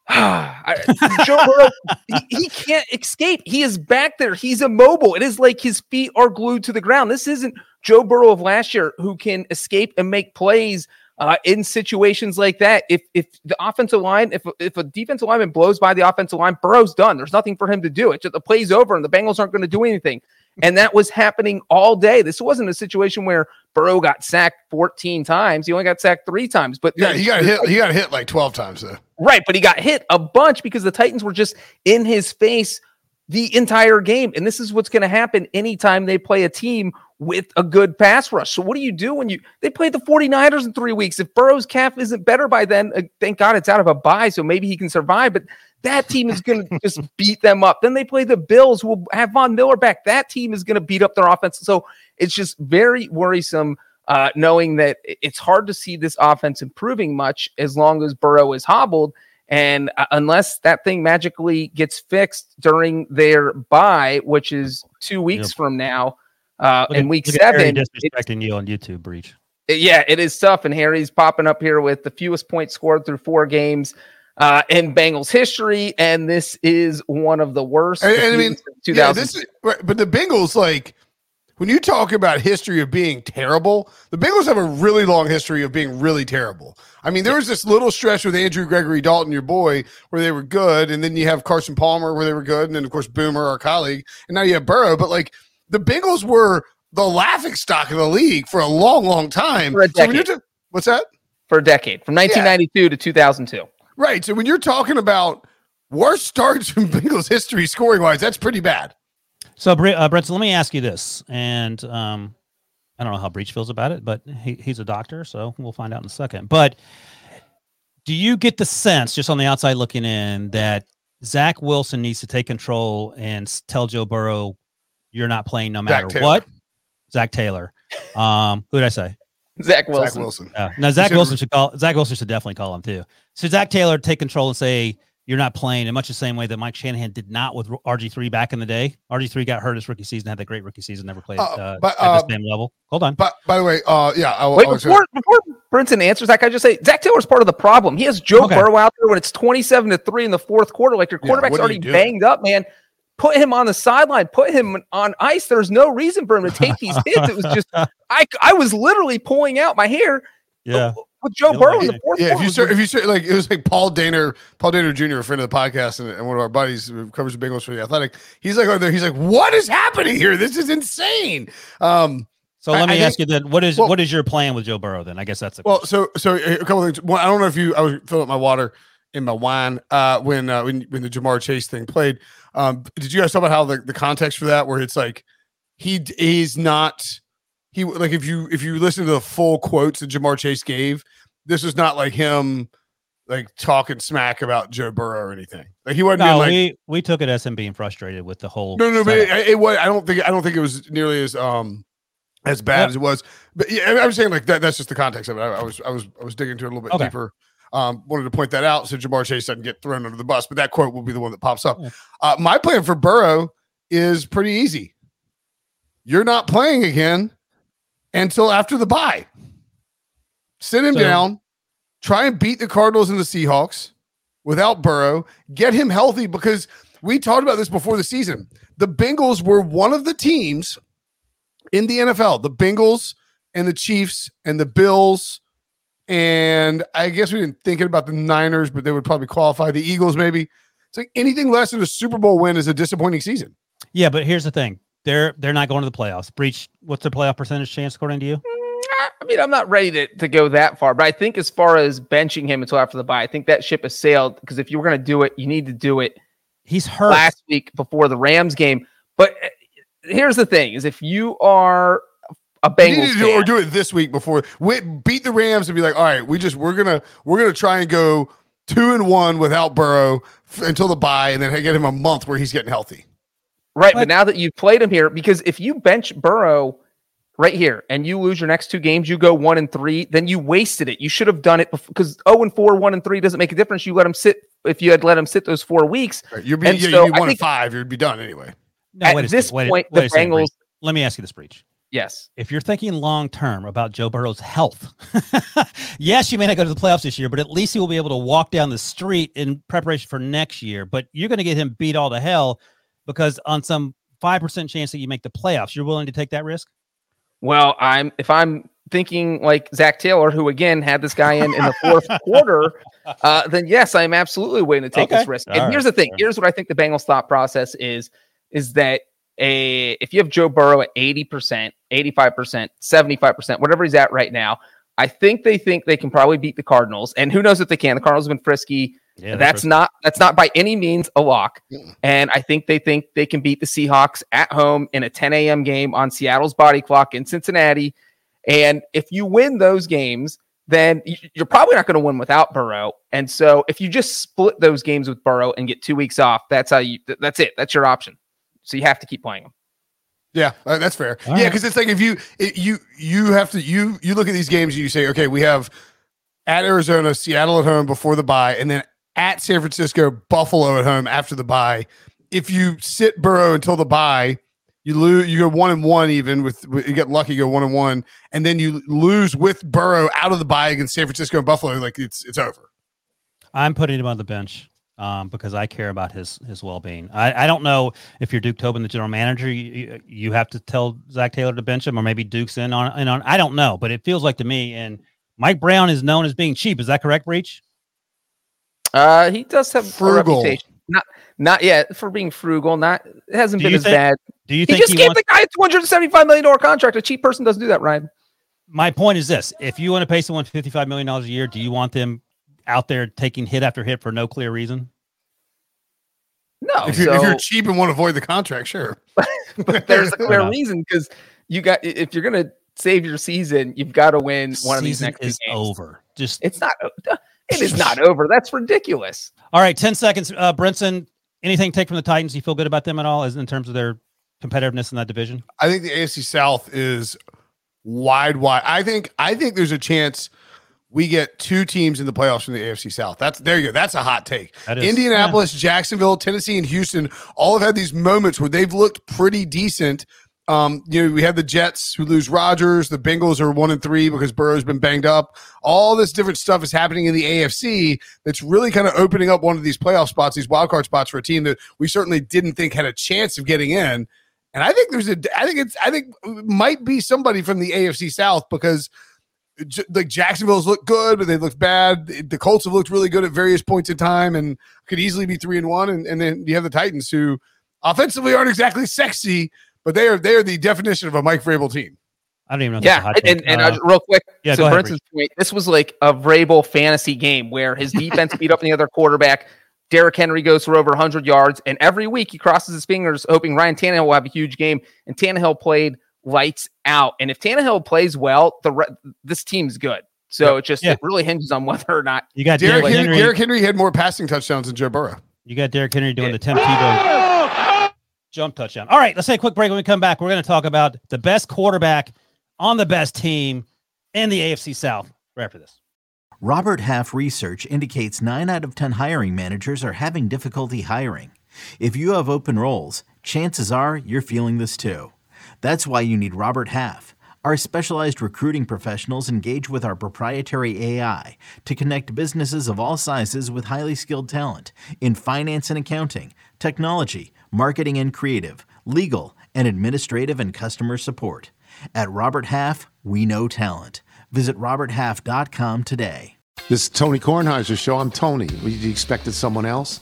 Joe Burrow, he, he, can't escape. He is back there. He's immobile. It is like his feet are glued to the ground. This isn't Joe Burrow of last year who can escape and make plays uh, in situations like that. If if the offensive line, if if a defensive lineman blows by the offensive line, Burrow's done. There's nothing for him to do. It's just the play's over, and the Bengals aren't going to do anything. And that was happening all day. This wasn't a situation where Burrow got sacked 14 times. He only got sacked three times. But yeah, he got hit. He got hit like 12 times though. Right, but he got hit a bunch because the Titans were just in his face the entire game. And this is what's going to happen anytime they play a team with a good pass rush. So what do you do when you they played the 49ers in 3 weeks? If Burrow's calf isn't better by then, uh, thank God it's out of a bye so maybe he can survive, but That team is going to just beat them up. Then they play the Bills, who will have Von Miller back. That team is going to beat up their offense. So it's just very worrisome uh, knowing that it's hard to see this offense improving much as long as Burrow is hobbled. And uh, unless that thing magically gets fixed during their bye, which is two weeks Yep. from now, uh, Look in week look seven, disrespecting you on YouTube, Breech. yeah, it is tough. And Harry's popping up here with the fewest points scored through four games uh, in Bengals history, and this is one of the worst. And- and I mean, Yeah, this is but the Bengals, like when you talk about history of being terrible, the Bengals have a really long history of being really terrible. I mean, there was this little stretch with Andrew Gregory Dalton, your boy, where they were good, and then you have Carson Palmer where they were good, and then of course Boomer, our colleague, and now you have Burrow. But like the Bengals were the laughing stock of the league for a long, long time. For a So when you're decade. what's that? for a decade from 1992 to 2002. Right. So when you're talking about worst starts in Bengals history scoring wise, that's pretty bad. So, uh, Brent, so let me ask you this, and um, I don't know how Breech feels about it, but he, he's a doctor, so we'll find out in a second. But do you get the sense, just on the outside looking in, that Zach Wilson needs to take control and tell Joe Burrow, "You're not playing no matter Taylor. what"? Zac Taylor. Um, who did I say? Zach Zach Wilson. Wilson. Uh, no, Zach should- Wilson should call. Zach Wilson should definitely call him too. So Zac Taylor take control and say you're not playing in much the same way that Mike Shanahan did not with RG three back in the day. RG three got hurt his rookie season, had that great rookie season, never played Uh, uh, but, at uh, the same level. Hold on. But by the way, uh, yeah, I, Wait, I was gonna- before before Brinson answers that, can I just say Zac Taylor's part of the problem. He has Joe Okay. Burrow out there when it's 27 to 3 in the fourth quarter. Like your quarterback's what are you already doing? banged up, man. Put him on the sideline, put him on ice. There's no reason for him to take these hits. It was just I I was literally pulling out my hair yeah. with Joe Yeah, Burrow in the fourth yeah, if you It start, if you start, like it was like Paul Dehner, Paul Dehner Jr., a friend of the podcast, and, and one of our buddies who covers the Bengals for the Athletic. He's like, over there, he's like, what is happening here? This is insane. Um, So I- let me I ask you then, what is well- what is your plan with Joe Burrow? Then I guess that's a well, so so a couple things. One, I don't know if you, I was filling up my water in my wine uh, when uh, when when the Ja'Marr Chase thing played. Um, did you guys talk about how the, the context for that, where it's like he he's not he like if you if you listen to the full quotes that Ja'Marr Chase gave, this was not like him like talking smack about Joe Burrow or anything. Like he wasn't no, like we we took it as him being frustrated with the whole. no no, but it, it was I don't think I don't think it was nearly as um as bad Yeah. as it was. But yeah, I- I'm saying like that. That's just the context of it. I, I was I was I was digging into it a little bit Okay. deeper. Um, wanted to point that out so Ja'Marr Chase doesn't get thrown under the bus. But that quote will be the one that pops up. Yeah. Uh, my plan for Burrow is pretty easy. You're not playing again until after the bye. Sit him So- down. Try and beat the Cardinals and the Seahawks without Burrow. Get him healthy because we talked about this before the season. The Bengals were one of the teams in the NFL. The Bengals and the Chiefs and the Bills. And I guess we didn't think about the Niners, but they would probably qualify. The Eagles, maybe. It's like anything less than a Super Bowl win is a disappointing season. yeah, but here's the thing: they're they're not going to the playoffs. Breech. What's the playoff percentage chance according to you? I mean, I'm not ready to, to go that far, but I think as far as benching him until after the bye, I think that ship has sailed because if you were going to do it, you need to do it He's hurt. last week before the Rams game. But uh, here's the thing: is if you are a You need Bengals to do, or do it this week before we beat the Rams and be like, all right, we just we're gonna we're gonna try and go two and one without Burrow f- until the bye, and then get him a month where he's getting healthy. right? But- But now that you've played him here, because if you bench Burrow right here and you lose your next two games, you go one and three, then you wasted it. You should have done it because zero oh and four, one and three doesn't make a difference. You let him sit. If you had let him sit those four weeks, Right. You'd be, And yeah, so you'd be I one and five, you'd be done anyway. No, at this second, wait, point, wait the a second, Bengals, Let me ask you this, Breech. Yes, if you're thinking long term about Joe Burrow's health, yes, you may not go to the playoffs this year, but at least he will be able to walk down the street in preparation for next year. But you're going to get him beat all to hell because on some 5% chance that you make the playoffs, you're willing to take that risk? Well, I'm if I'm thinking like Zac Taylor, who again had this guy in in the fourth quarter, uh, then yes, I'm absolutely willing to take Okay. this risk. All and right. here's the thing: here's what I think the Bengals thought process is: is that a if you have Joe Burrow at 80 percent, 85 percent, 75 percent, whatever he's at right now, I think they think they can probably beat the Cardinals. And who knows if they can? The Cardinals have been frisky. Yeah, that's not that's not by any means a lock. And I think they think they can beat the Seahawks at home in a 10 a.m. game on Seattle's body clock in Cincinnati. And if you win those games, then you're probably not going to win without Burrow. And so if you just split those games with Burrow and get two weeks off, that's how you. That's it. That's your option. So you have to keep playing him. Yeah, uh, that's fair. All yeah, right. because it's like if you it, you you have to you you look at these games and you say, okay, we have at Arizona, Seattle at home before the bye, and then at San Francisco, Buffalo at home after the bye. If you sit Burrow until the bye, you lose. You go one and one even with with- you get lucky, you go one and one, and then you lose with Burrow out of the bye against San Francisco and Buffalo. Like it's it's over. I'm putting him on the bench um, because I care about his his well being. I, I don't know if you're Duke Tobin, the general manager, you, you- you have to tell Zac Taylor to bench him, or maybe Duke's in on and on. I don't know, but it feels like to me. And Mike Brown is known as being cheap. Is that correct, Breech? Uh, he does have Frugal. a reputation. Not not yet for being frugal. Not it hasn't Do been you as think- bad. Do you think He think just he gave wants? the guy a two hundred seventy five million dollar contract. A cheap person doesn't do that, Ryan. my point is this: if you want to pay someone fifty five million dollars a year, do you want them out there taking hit after hit for no clear reason? No, if you're if you're cheap and want to avoid the contract, sure. but there's a clear reason because you got if you're gonna save your season, you've got to win one of these next two is games. over. Just It's not. It is not over. That's ridiculous. all right. Ten seconds, uh, Brinson. Anything take from the Titans? You feel good about them at all, as in terms of their competitiveness in that division? I think the AFC South is wide, wide. I think I think there's a chance we get two teams in the playoffs from the AFC South. That's there you go. That's a hot take. That is Indianapolis, Jacksonville, Tennessee, and Houston all have had these moments where they've looked pretty decent. Um, you know, we have the Jets who lose Rodgers. The Bengals are one and three because Burrow's been banged up. All this different stuff is happening in the AFC that's really kind of opening up one of these playoff spots, these wild card spots for a team that we certainly didn't think had a chance of getting in. And I think there's a, I think it's, I think it might be somebody from the AFC South because J- like Jacksonville's looked good, but they looked bad. The the Colts have looked really good at various points in time and could easily be three and one. And, and then you have the Titans who offensively aren't exactly sexy, but they are they are the definition of a Mike Vrabel team. I don't even know. If that's a Yeah, hot and, and, and Uh, uh, real quick, yeah, so go ahead, point, this was like a Vrabel fantasy game where his defense beat up the other quarterback. Derrick Henry goes for over 100 yards, and every week he crosses his fingers, hoping Ryan Tannehill will have a huge game. And Tannehill played lights out. And if Tannehill plays well, the re- this team's good. So it just Yeah. it really hinges on whether or not. you got Derrick Derrick Henry, Henry. Derrick Henry had more passing touchdowns than Joe Burrow. You got Derrick Henry doing Yeah. the Tim Tebow jump touchdown. All right, let's take a quick break. When we come back, we're going to talk about the best quarterback on the best team in the AFC South. Right after this. Robert Half research indicates 9 out of 10 hiring managers are having difficulty hiring. If you have open roles, chances are you're feeling this too. That's why you need Robert Half. Our specialized recruiting professionals engage with our proprietary AI to connect businesses of all sizes with highly skilled talent in finance and accounting, technology, marketing and creative, legal, and administrative and customer support. At Robert Half, we know talent. Visit RobertHalf.com today. This is Tony Kornheiser's show. I'm Tony. You expected someone else?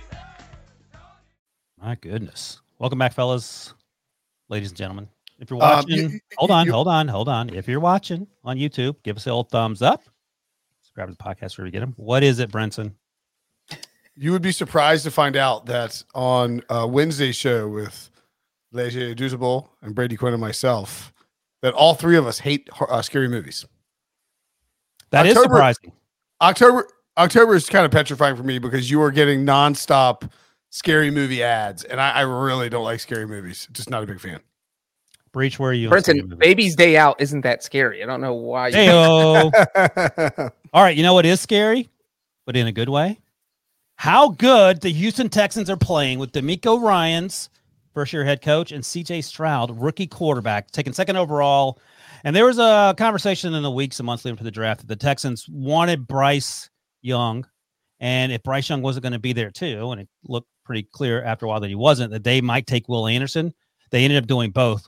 My goodness. Welcome back, fellas, ladies and gentlemen. If you're Um, watching, you- you- hold on, you- hold on, hold on. If you're watching on YouTube, give us a little thumbs up. Subscribe to the podcast wherever we get them. What is it, Brinson? You would be surprised to find out that on uh, Wednesday's show with Leger Douzable and Brady Quinn and myself, that all three of us hate uh, scary movies. That is October- surprising. October October is kind of petrifying for me because you are getting nonstop scary movie ads, and I, I really don't like scary movies. Just not a big fan. Breach, where are you? on Brenton, movies? Baby's Day Out isn't that scary. I don't know why. You Heyo. All right, you know what is scary, but in a good way? How good the Houston Texans are playing with DeMeco Ryans, first year head coach, and CJ Stroud, rookie quarterback, taken second overall. And there was a conversation in the weeks and months leading up to the draft that the Texans wanted Bryce Young. And if Bryce Young wasn't going to be there too, and it looked pretty clear after a while that he wasn't, that they might take Will Anderson. They ended up doing both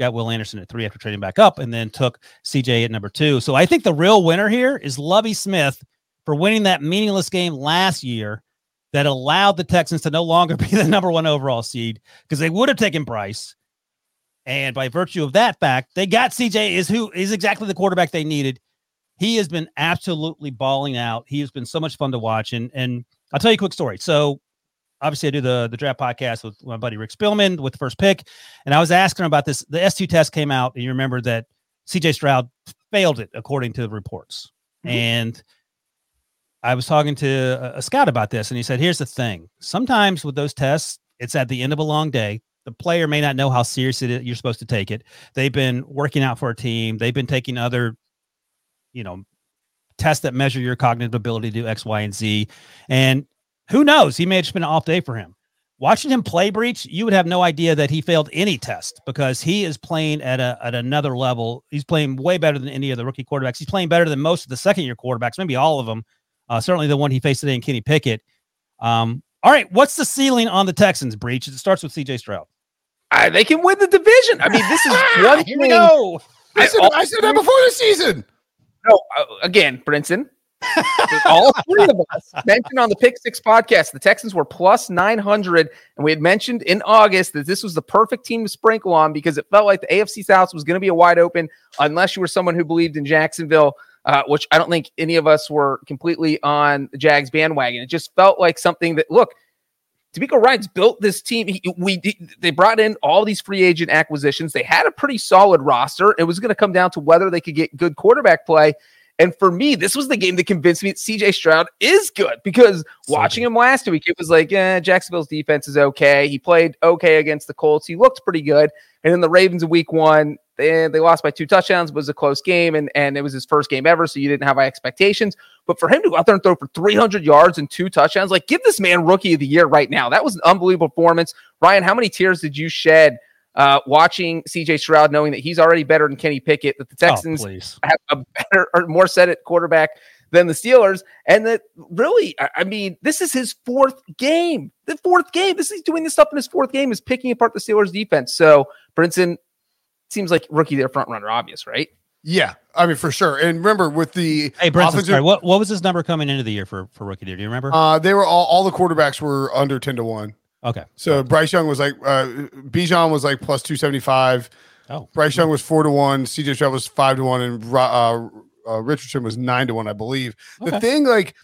got Will Anderson at three after trading back up, and then took CJ at number two. So I think the real winner here is Lovie Smith for winning that meaningless game last year that allowed the Texans to no longer be the number one overall seed because they would have taken Bryce. And by virtue of that fact, they got CJ is who is exactly the quarterback they needed. He has been absolutely balling out. He has been so much fun to watch. And and I'll tell you a quick story. So obviously I do the the draft podcast with my buddy Rick Spielman with the first pick, and I was asking about this. The S2 test came out, and you remember that CJ Stroud failed it according to the reports. Mm-hmm. And I was talking to a, a scout about this, and he said, "Here's the thing: sometimes with those tests, it's at the end of a long day. The player may not know how serious it is, you're supposed to take it. They've been working out for a team. They've been taking other, you know, tests that measure your cognitive ability to do X, Y, and Z. And who knows? He may have just been an off day for him. Watching him play Breech, you would have no idea that he failed any test because he is playing at a at another level. He's playing way better than any of the rookie quarterbacks. He's playing better than most of the second year quarterbacks, maybe all of them. Uh, certainly the one he faced today in Kenny Pickett. Um, all right, what's the ceiling on the Texans Breech? It starts with CJ Stroud. Uh, they can win the division. I mean, this is one Here we go. I said, I said that before the season. No, uh, again, Brinson. All three of us mentioned on the Pick Six podcast, the Texans were plus 900. And we had mentioned in August that this was the perfect team to sprinkle on because it felt like the AFC South was going to be a wide open unless you were someone who believed in Jacksonville uh, which I don't think any of us were completely on the Jags bandwagon. It just felt like something that, look, DeMeco Ryans built this team. He, we they brought in all these free agent acquisitions. They had a pretty solid roster. It was going to come down to whether they could get good quarterback play. And for me, this was the game that convinced me that CJ Stroud is good because watching him last week, it was like, eh, Jacksonville's defense is okay. He played okay against the Colts. He looked pretty good. And then the Ravens in week one, they, they lost by two touchdowns. It was a close game, and, and it was his first game ever, so you didn't have high expectations. But for him to go out there and throw for 300 yards and two touchdowns, like give this man rookie of the year right now. That was an unbelievable performance. Ryan, how many tears did you shed – uh, watching CJ Stroud, knowing that he's already better than Kenny Pickett, that the oh, Texans oh, have a better or more set at quarterback than the Steelers, and that really, I mean, this is his fourth game. The fourth game. This is doing this stuff in his fourth game is picking apart the Steelers defense. So Brinson seems like rookie their front runner, obvious, right? Yeah, I mean for sure. And remember with the hey, Brinson, sorry, what what was his number coming into the year for for rookie? There do you remember? Uh, they were all all the quarterbacks were under ten to one. Okay. So Bryce Young was like uh Bijan was like plus two seventy five. Oh. Bryce Young was four to one. CJ Stroud was five to one, and uh, uh, Richardson was nine to one, I believe. Okay. The thing, like,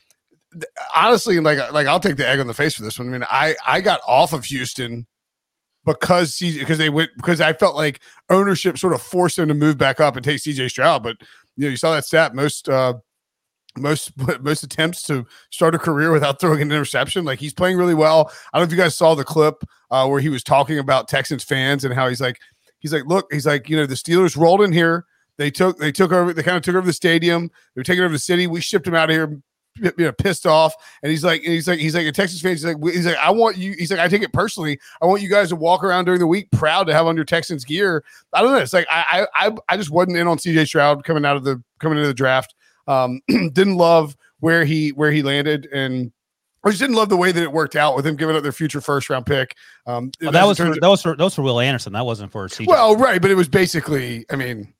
honestly, like, like I'll take the egg on the face for this one. I mean, I I got off of Houston because CJ because they went because I felt like ownership sort of forced them to move back up and take CJ Stroud, but you know you saw that stat most uh most most attempts to start a career without throwing an interception. Like he's playing really well. I don't know if you guys saw the clip uh, where he was talking about Texans fans and how he's like, he's like, look, he's like, you know, the Steelers rolled in here. They took they took over. They kind of took over the stadium. They were taking over the city. We shipped them out of here. You know, pissed off, and he's like, he's like, he's like a Texas fan. He's like, he's like, I want you. He's like, I take it personally. I want you guys to walk around during the week proud to have under Texans gear. I don't know. It's like I, I, I just wasn't in on CJ Stroud coming out of the coming into the draft. Um, didn't love where he where he landed, and I just didn't love the way that it worked out with him giving up their future first round pick. Um, well, that was for, that was for that was for Will Anderson. That wasn't for CJ. Well, right, but it was basically, I mean,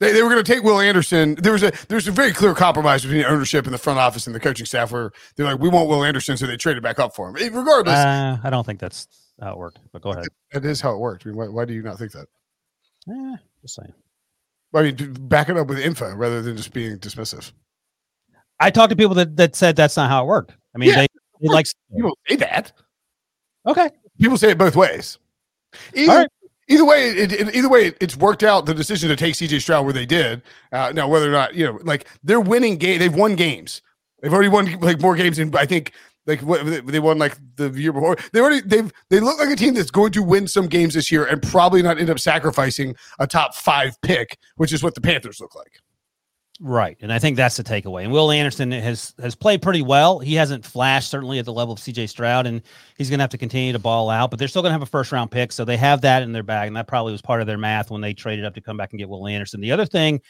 they, they were going to take Will Anderson. There was a there was a very clear compromise between ownership and the front office and the coaching staff where they're like, we want Will Anderson, so they traded back up for him. It, regardless, uh, I don't think that's how it worked. But go ahead. That is how it worked. I mean, why, why do you not think that? Eh, just saying. I mean, back it up with info rather than just being dismissive. I talked to people that, that said that's not how it worked. I mean, yeah, they, they like people say that. Okay, people say it both ways. Either, right. either way, it, it, either way, it's worked out the decision to take CJ Stroud where they did. Uh, now, whether or not you know, like they're winning game, they've won games. They've already won like more games than I think like they won like the year before. They already they've they look like a team that's going to win some games this year and probably not end up sacrificing a top five pick, which is what the Panthers look like. Right, and I think that's the takeaway. And Will Anderson has has played pretty well. He hasn't flashed certainly at the level of C.J. Stroud, and he's going to have to continue to ball out. But they're still going to have a first round pick, so they have that in their bag, and that probably was part of their math when they traded up to come back and get Will Anderson. The other thing,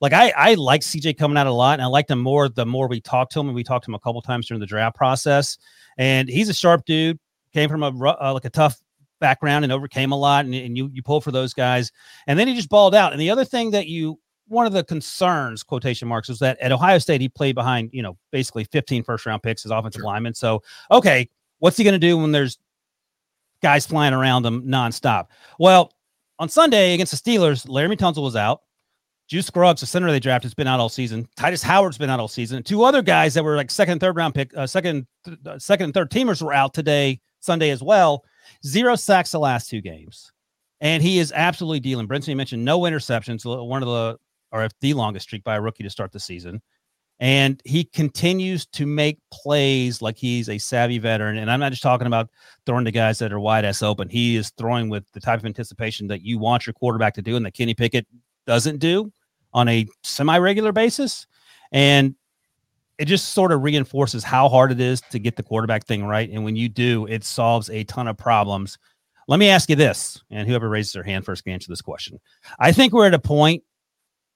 like I I like C.J. coming out a lot, and I liked him more the more we talked to him, and we talked to him a couple times during the draft process. And he's a sharp dude. Came from a uh, like a tough background and overcame a lot, and, and you you pull for those guys, and then he just balled out. And the other thing that you one of the concerns, quotation marks, is that at Ohio State he played behind, you know, basically 15 first round picks as offensive sure. lineman. So, okay, what's he going to do when there's guys flying around him nonstop? Well, on Sunday against the Steelers, Laremy Tunsil was out. Juice Scruggs, the center they drafted, has been out all season. Tytus Howard's been out all season. Two other guys that were like second third round pick, uh, second, th- uh, second and third teamers were out today, Sunday as well. Zero sacks the last two games, and he is absolutely dealing. Brinson mentioned no interceptions, one of the or if the longest streak by a rookie to start the season. And he continues to make plays like he's a savvy veteran. And I'm not just talking about throwing to guys that are wide ass open. He is throwing with the type of anticipation that you want your quarterback to do and that Kenny Pickett doesn't do on a semi regular basis. And it just sort of reinforces how hard it is to get the quarterback thing right. And when you do, it solves a ton of problems. Let me ask you this, and whoever raises their hand first can answer this question. I think we're at a point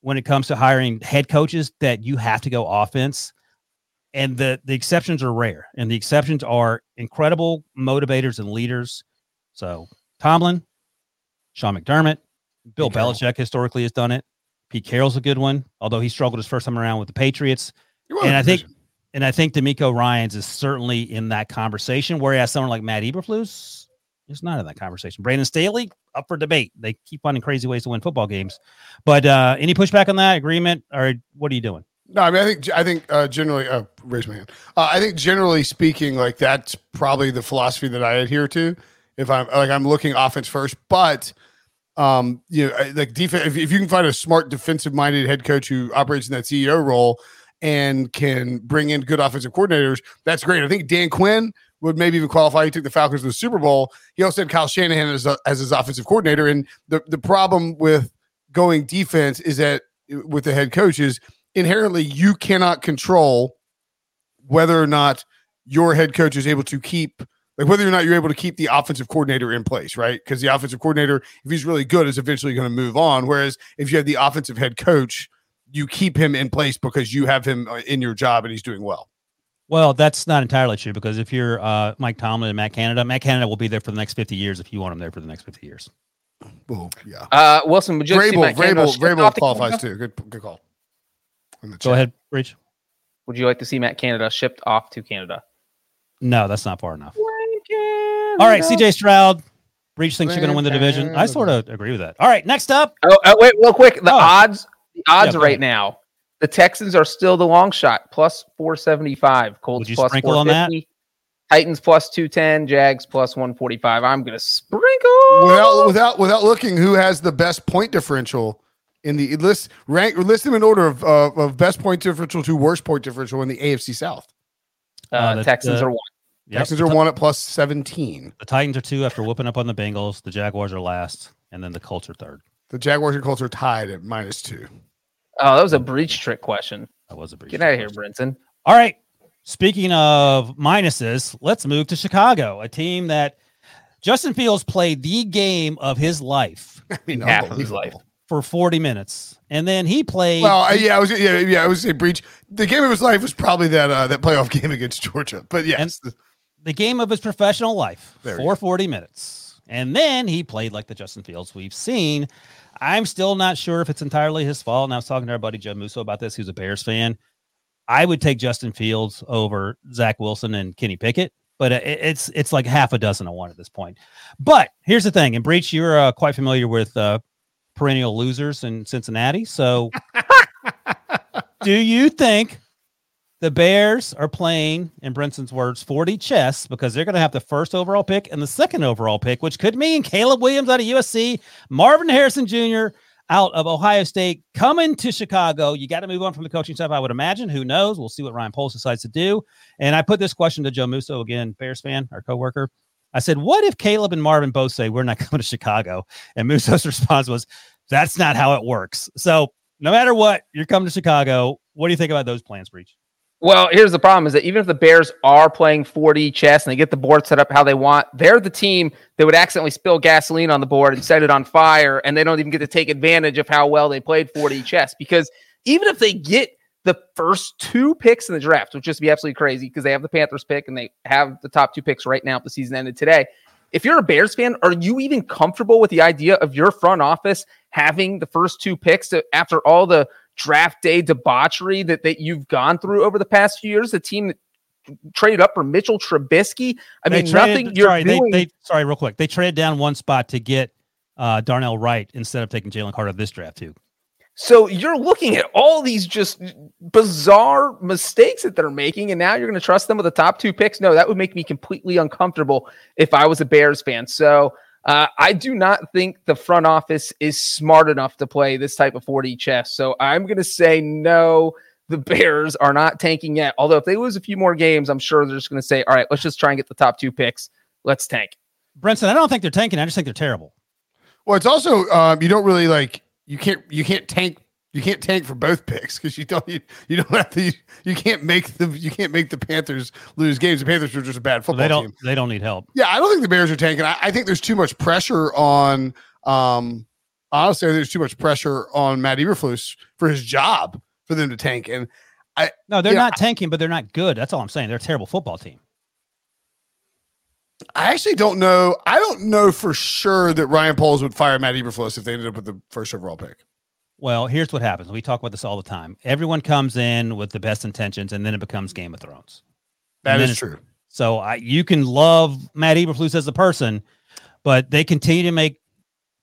when it comes to hiring head coaches that you have to go offense. And the, the exceptions are rare, and the exceptions are incredible motivators and leaders. So Tomlin, Sean McDermott, Bill Belichick historically has done it. Pete Carroll's a good one, although he struggled his first time around with the Patriots. And I think, and I think DeMeco Ryans is certainly in that conversation. Whereas someone like Matt Eberflus is not in that conversation. Brandon Staley up for debate. They keep finding crazy ways to win football games. But uh, any pushback on that agreement, or what are you doing? No, I mean, I think I think uh, generally, uh, raise my hand. Uh, I think generally speaking, like that's probably the philosophy that I adhere to. If I'm like I'm looking offense first, but um, you know, like defense. If, if you can find a smart defensive-minded head coach who operates in that CEO role and can bring in good offensive coordinators, that's great. I think Dan Quinn would maybe even qualify. He took the Falcons to the Super Bowl. He also had Kyle Shanahan as, a, as his offensive coordinator. And the, the problem with going defense is that with the head coach is inherently you cannot control whether or not your head coach is able to keep like whether or not you're able to keep the offensive coordinator in place, right? Because the offensive coordinator, if he's really good, is eventually going to move on. Whereas if you have the offensive head coach, you keep him in place because you have him uh, in your job and he's doing well. Well, that's not entirely true because if you're uh, Mike Tomlin and Matt Canada, Matt Canada will be there for the next 50 years if you want him there for the next 50 years. Well, yeah. Uh, Wilson, would you Vrabel, Vrabel, Vrabel qualifies too. Good, good call. Go ahead, Breech. Would you like to see Matt Canada shipped off to Canada? No, that's not far enough. All right, CJ Stroud. Breech thinks you're going to win the division. I sort of agree with that. All right, next up. Oh, oh wait, real quick. The oh. odds, the odds yeah, right now the Texans are still the long shot, plus 475. Colts plus 450. Titans plus 210, Jags plus 145. I'm going to sprinkle. Without without without looking who has the best point differential in the list rank list them in order of uh, of best point differential to worst point differential in the AFC South. Uh, uh, the Texans are one. Yep. Texans are one at plus 17. The Titans are two after whooping up on the Bengals. The Jaguars are last, and then the Colts are third. The Jaguars and Colts are tied at minus two. Oh, that was a breach trick question. That was a breach. Get out of here, Brinson. All right. Speaking of minuses, let's move to Chicago, a team that Justin Fields played the game of his life. I mean, half of his life for 40 minutes. And then he played. Well, yeah, I was yeah, yeah, I was say Breech. The game of his life was probably that uh, that playoff game against Georgia. But yes, the, the game of his professional life for 40 minutes. And then he played like the Justin Fields we've seen. I'm still not sure if it's entirely his fault. And I was talking to our buddy Joe Musso about this, who's a Bears fan. I would take Justin Fields over Zach Wilson and Kenny Pickett, but it's it's like half a dozen to one at this point. But here's the thing, and Breech, you're uh, quite familiar with uh, perennial losers in Cincinnati. So, do you think the Bears are playing, in Brinson's words, 4D chess because they're going to have the first overall pick and the second overall pick, which could mean Caleb Williams out of USC, Marvin Harrison Jr. out of Ohio State coming to Chicago. You got to move on from the coaching staff, I would imagine. Who knows? We'll see what Ryan Poles decides to do. And I put this question to Joe Musso again, Bears fan, our coworker. I said, What if Caleb and Marvin both say we're not coming to Chicago? And Musso's response was, That's not how it works. So no matter what, you're coming to Chicago. What do you think about those plans, Breech? Well, here's the problem is that even if the Bears are playing 4D chess and they get the board set up how they want, they're the team that would accidentally spill gasoline on the board and set it on fire, and they don't even get to take advantage of how well they played 4D chess. Because even if they get the first two picks in the draft, which just be absolutely crazy because they have the Panthers pick and they have the top two picks right now if the season ended today. if you're a Bears fan, are you even comfortable with the idea of your front office having the first two picks to, after all the draft day debauchery that, that you've gone through over the past few years? The team that traded up for Mitchell Trubisky. I They mean, traded- nothing you're sorry, doing. They, they, sorry, real quick. They traded down one spot to get uh, Darnell Wright instead of taking Jalen Carter this draft too. So you're looking at all these just bizarre mistakes that they're making, and now you're going to trust them with the top two picks? No, that would make me completely uncomfortable if I was a Bears fan. So uh, I do not think the front office is smart enough to play this type of 4D chess. So I'm going to say no. The Bears are not tanking yet. Although if they lose a few more games, I'm sure they're just going to say, "All right, let's just try and get the top two picks. Let's tank." Brinson, I don't think they're tanking. I just think they're terrible. Well, it's also um, you don't really like you can't you can't tank you can't tank for both picks because you don't you, you don't have to you, you can't make the you can't make the Panthers lose games. The Panthers are just a bad football they don't. team. They don't need help. Yeah, I don't think the Bears are tanking. I, I think there's too much pressure on. Um, honestly, I think there's too much pressure on Matt Eberflus for his job for them to tank. And I No, they're not tanking, but they're not good. That's all I'm saying. They're a terrible football team. I actually don't know. I don't know for sure that Ryan Poles would fire Matt Eberflus if they ended up with the first overall pick. Well, here's what happens. We talk about this all the time. Everyone comes in with the best intentions, and then it becomes Game of Thrones. That is true. So I, you can love Matt Eberflus as a person, but they continue to make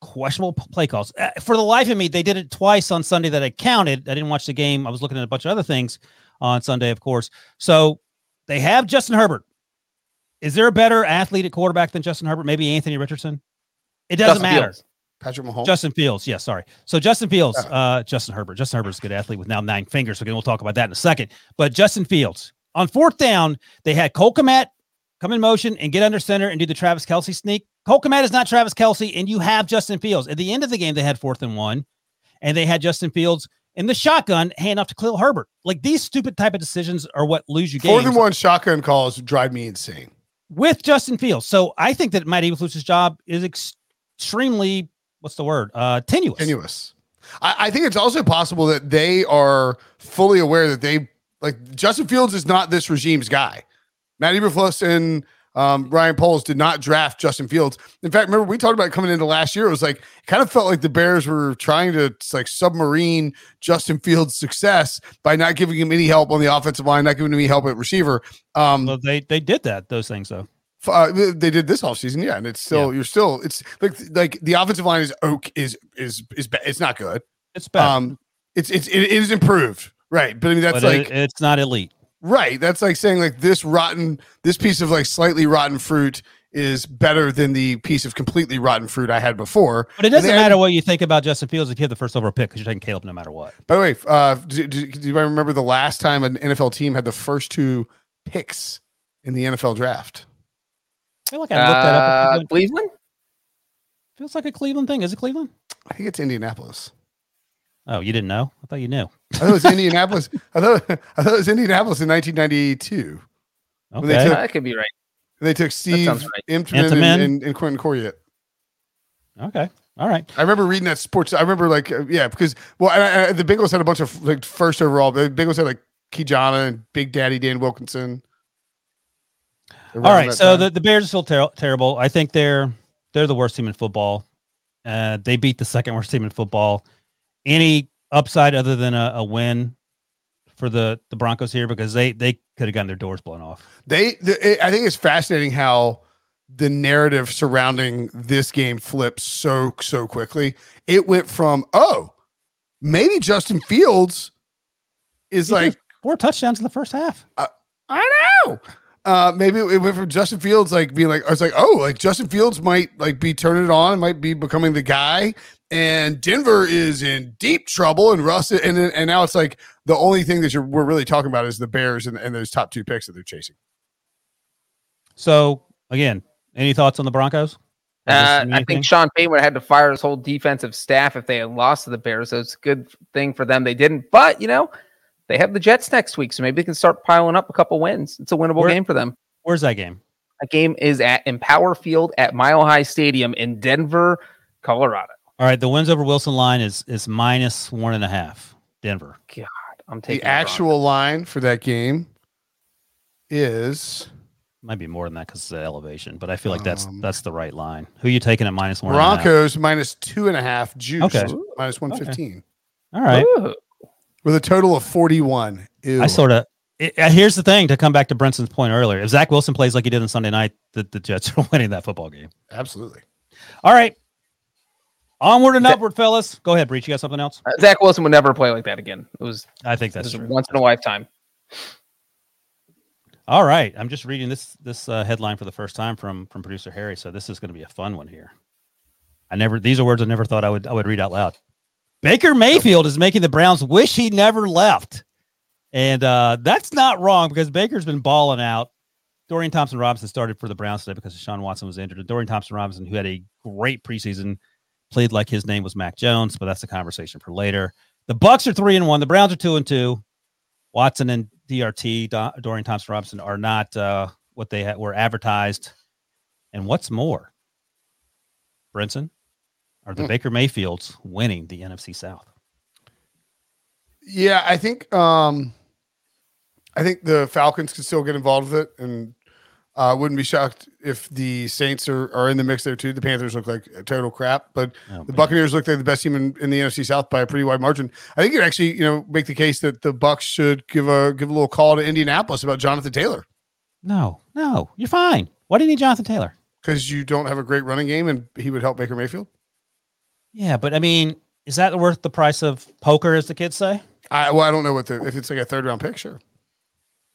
questionable play calls. Uh, For the life of me, they did it twice on Sunday that I counted. I didn't watch the game. I was looking at a bunch of other things on Sunday, of course. So they have Justin Herbert. Is there a better athlete at quarterback than Justin Herbert? Maybe Anthony Richardson. It doesn't Justin matter. Fields. Patrick Mahomes. Justin Fields, yes, sorry. So Justin Fields, Yeah. uh, Justin Herbert. Justin Herbert's a good athlete with now nine fingers. So again, we'll talk about that in a second. But Justin Fields on fourth down, they had Cole Kmet come in motion and get under center and do the Travis Kelce sneak. Cole Kmet is not Travis Kelce, and you have Justin Fields. At the end of the game, they had fourth and one, and they had Justin Fields in the shotgun hand off to Khalil Herbert. Like these stupid type of decisions are what lose you games Fourth and one shotgun calls drive me insane. with Justin Fields. So I think that Matt Eberflus's job is extremely what's the word? Uh, tenuous. Tenuous. I, I think it's also possible that they are fully aware that they like Justin Fields is not this regime's guy. Matt Eberflus and um, Ryan Poles did not draft Justin Fields. In fact, remember we talked about coming into last year. It was like it kind of felt like the Bears were trying to like submarine Justin Fields' success by not giving him any help on the offensive line, not giving him any help at receiver. Um, Well, they they did that those things though. Uh, they did this offseason, yeah, and it's still you're still it's like like the offensive line is oak is is is ba- it's not good. It's bad, Um, it's it's it is improved, right? But I mean that's but like it- it's not elite. right. That's like saying like this rotten this piece of like slightly rotten fruit is better than the piece of completely rotten fruit I had before. But it doesn't they had- matter what you think about Justin Fields if you have the first overall pick because you're taking Caleb no matter what. By the way, uh, do, do, do you remember the last time an NFL team had the first two picks in the NFL draft? I feel like I looked that up. Uh, Cleveland. Cleveland? Feels like a Cleveland thing. Is it Cleveland? I think it's Indianapolis. Oh, you didn't know? I thought you knew. I thought it was Indianapolis. I thought I thought it was Indianapolis in 1992. When they Okay. took- that could be right. They took Steve sounds right. Emtman and, and, and Quentin Coryatt. okay. All right. I remember reading that sports. I remember like uh, yeah, because well, I, I, the Bengals had a bunch of like first overall. The Bengals had like Ki-Jana and Big Daddy Dan Wilkinson. All right. So the, the Bears are still ter- terrible. I think they're they're the worst team in football. Uh, they beat the second worst team in football. Any upside other than a, a win for the the Broncos here because they they could have gotten their doors blown off. they, I think it's fascinating how the narrative surrounding this game flips so so quickly. It went from oh, maybe Justin Fields is He like four touchdowns in the first half. I know. Uh, maybe it went from Justin Fields like being like I was like, oh, like Justin Fields might like be turning it on, might be becoming the guy, and Denver is in deep trouble, and Russ, and and now it's like the only thing that you're we're really talking about is the Bears and, and those top two picks that they're chasing. So again, any thoughts on the Broncos? Uh, I think Sean Payton would have had to fire his whole defensive staff if they had lost to the Bears. So it's a good thing for them they didn't. But you know, they have the Jets next week, so maybe they can start piling up a couple wins. It's a winnable Where- game for them. Where's that game? That game is at Empower Field at Mile High Stadium in Denver, Colorado. All right, the wins over Wilson line is is minus one and a half. Denver. God, I'm taking The actual line for that game is Might be more than that because of the elevation, but I feel like that's Um, that's the right line. Who are you taking at minus one? and a half? Broncos minus two and a half, juice Okay. minus 115 All right. Ooh. With a total of 41. Ew. I sort of. Here's the thing to come back to Brinson's point earlier. If Zach Wilson plays like he did on Sunday night, the, the Jets are winning that football game. Absolutely. All right. Onward and That- upward, fellas. Go ahead, Breech. You got something else? Uh, Zach Wilson would never play like that again. It was, I think that's true. once in a lifetime. All right. I'm just reading this this uh, headline for the first time from from producer Harry. So this is going to be a fun one here. I never these are words I never thought I would I would read out loud. Baker Mayfield is making the Browns wish he never left. And uh, that's not wrong because Baker's been balling out. Dorian Thompson Robinson started for the Browns today because Sean Watson was injured. And Dorian Thompson Robinson, who had a great preseason, played like his name was Mac Jones, but that's a conversation for later. The Bucks are three and one. The Browns are two and two. Watson and DRT, Do- Dorian Thompson Robinson, are not uh, what they ha- were advertised. And what's more, Brinson, are the Hmm. Baker Mayfields winning the NFC South? Yeah, I think um I think the Falcons can still get involved with it and uh wouldn't be shocked if the Saints are, are in the mix there too. The Panthers look like total crap, but Oh, the. Buccaneers look like the best team in, in the NFC South by a pretty wide margin. I think you actually, you know, make the case that the Bucks should give a give a little call to Indianapolis about Jonathan Taylor No, no, you're fine. Why do you need Jonathan Taylor? because you don't have a great running game and he would help Baker Mayfield. Yeah, but I mean, is that worth the price of poker, as the kids say? I well, I don't know what the if it's like a third round picture.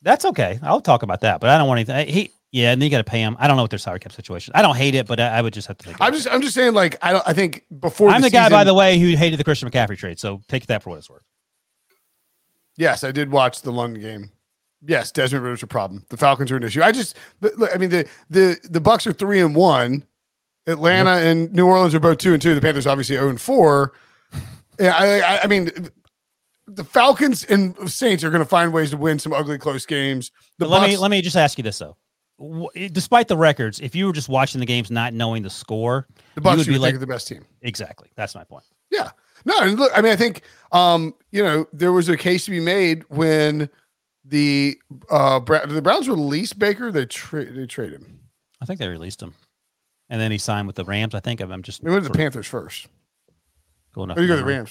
That's okay. I'll talk about that, but I don't want anything. He, yeah, and then you got to pay him. I don't know what their salary cap situation. I don't hate it, but I, I would just have to think. I'm just. I'm just saying like I don't I think before I'm the, guy, by the way, who hated the Christian McCaffrey trade. So take that for what it's worth. Yes, I did watch the London game. Yes, Desmond Ridder's a problem. The Falcons are an issue. I just, look, I mean, the the the Bucks are three and one. Atlanta and New Orleans are both two and two. The Panthers obviously and four. Yeah, I, I, I mean, the Falcons and Saints are going to find ways to win some ugly close games. The let me let me just ask you this though. W- Despite the records, if you were just watching the games, not knowing the score, the Bucks you would be like, the best team. exactly. That's my point. Yeah. No, and look, I mean, I think um, you know, there was a case to be made when the uh Bra- the Browns released Baker, they tra- they trade him. I think they released him, and then he signed with the Rams. I think I'm just They went to the Panthers first. Cool enough. Or you go to the. Rams.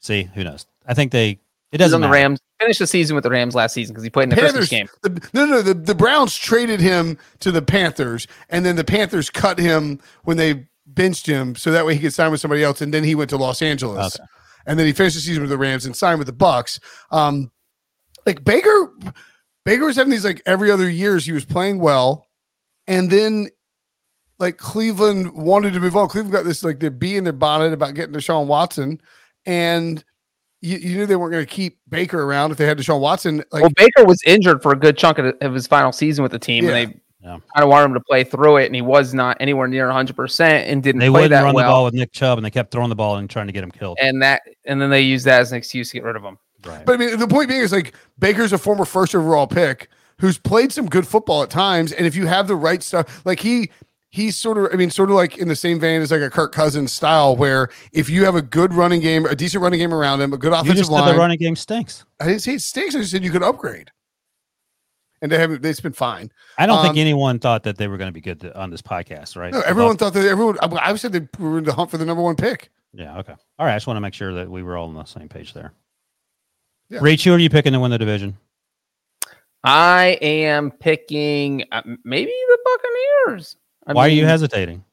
See, who knows? I think they. It doesn't on the matter. Rams. Finished the season with the Rams last season because he played in the Panthers, Christmas game. the, no, no, the, the Browns traded him to the Panthers, and then the Panthers cut him when they benched him, so that way he could sign with somebody else, and then he went to Los Angeles, Okay. and then he finished the season with the Rams and signed with the Bucks. Um, like Baker, Baker was having these like every other years he was playing well, and then like Cleveland wanted to move on. Cleveland got this like their bee in their bonnet about getting Deshaun Watson, and you, you knew they weren't going to keep Baker around if they had Deshaun Watson. Like well, Baker was injured for a good chunk of, of his final season with the team, Yeah. and they Yeah. kind of wanted him to play through it, and he was not anywhere near 100 percent and didn't They play wouldn't that run well. the ball with Nick Chubb, and they kept throwing the ball and trying to get him killed. And that, and then they used that as an excuse to get rid of him. right. But I mean, the point being is like Baker's a former first overall pick who's played some good football at times, and if you have the right stuff, like he he's sort of, I mean, sort of like in the same vein as like a Kirk Cousins style, where if you have a good running game, a decent running game around him, a good you offensive just said line, the running game stinks. I didn't say it stinks. I just said you could upgrade, and they haven't. It's been fine. I don't Um, think anyone thought that they were going to be good to, on this podcast, right? No, everyone Bucs- thought that everyone. I, I said they were in the hunt for the number one pick. Yeah. Okay. All right. I just want to make sure that we were all on the same page there. Yeah. Breech, who are you picking to win the division? I am picking uh, maybe the Buccaneers. I Why are you hesitating?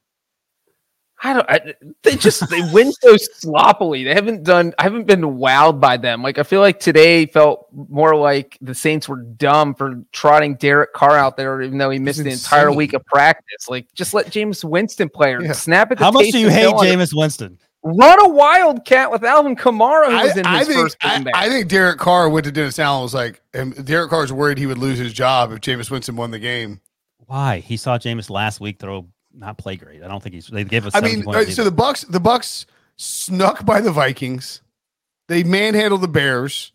I don't. I, they just they win so sloppily. They haven't done. I haven't been wowed by them. Like I feel like today felt more like the Saints were dumb for trotting Derek Carr out there, even though he missed the entire week of practice. Like just let Jameis Winston play or Yeah. snap at the How much do you hate Hill and Jameis Winston? Run a wildcat with Alvin Kamara, who was in I, I his think first I, game back. I think Derek Carr went to Dennis Allen and was like, and Derek Carr's worried he would lose his job if Jameis Winston won the game. Why? He saw Jameis last week throw not play great. I don't think he's. They gave us. I mean, either. so the Bucks, the Bucks snuck by the Vikings. They manhandled the Bears,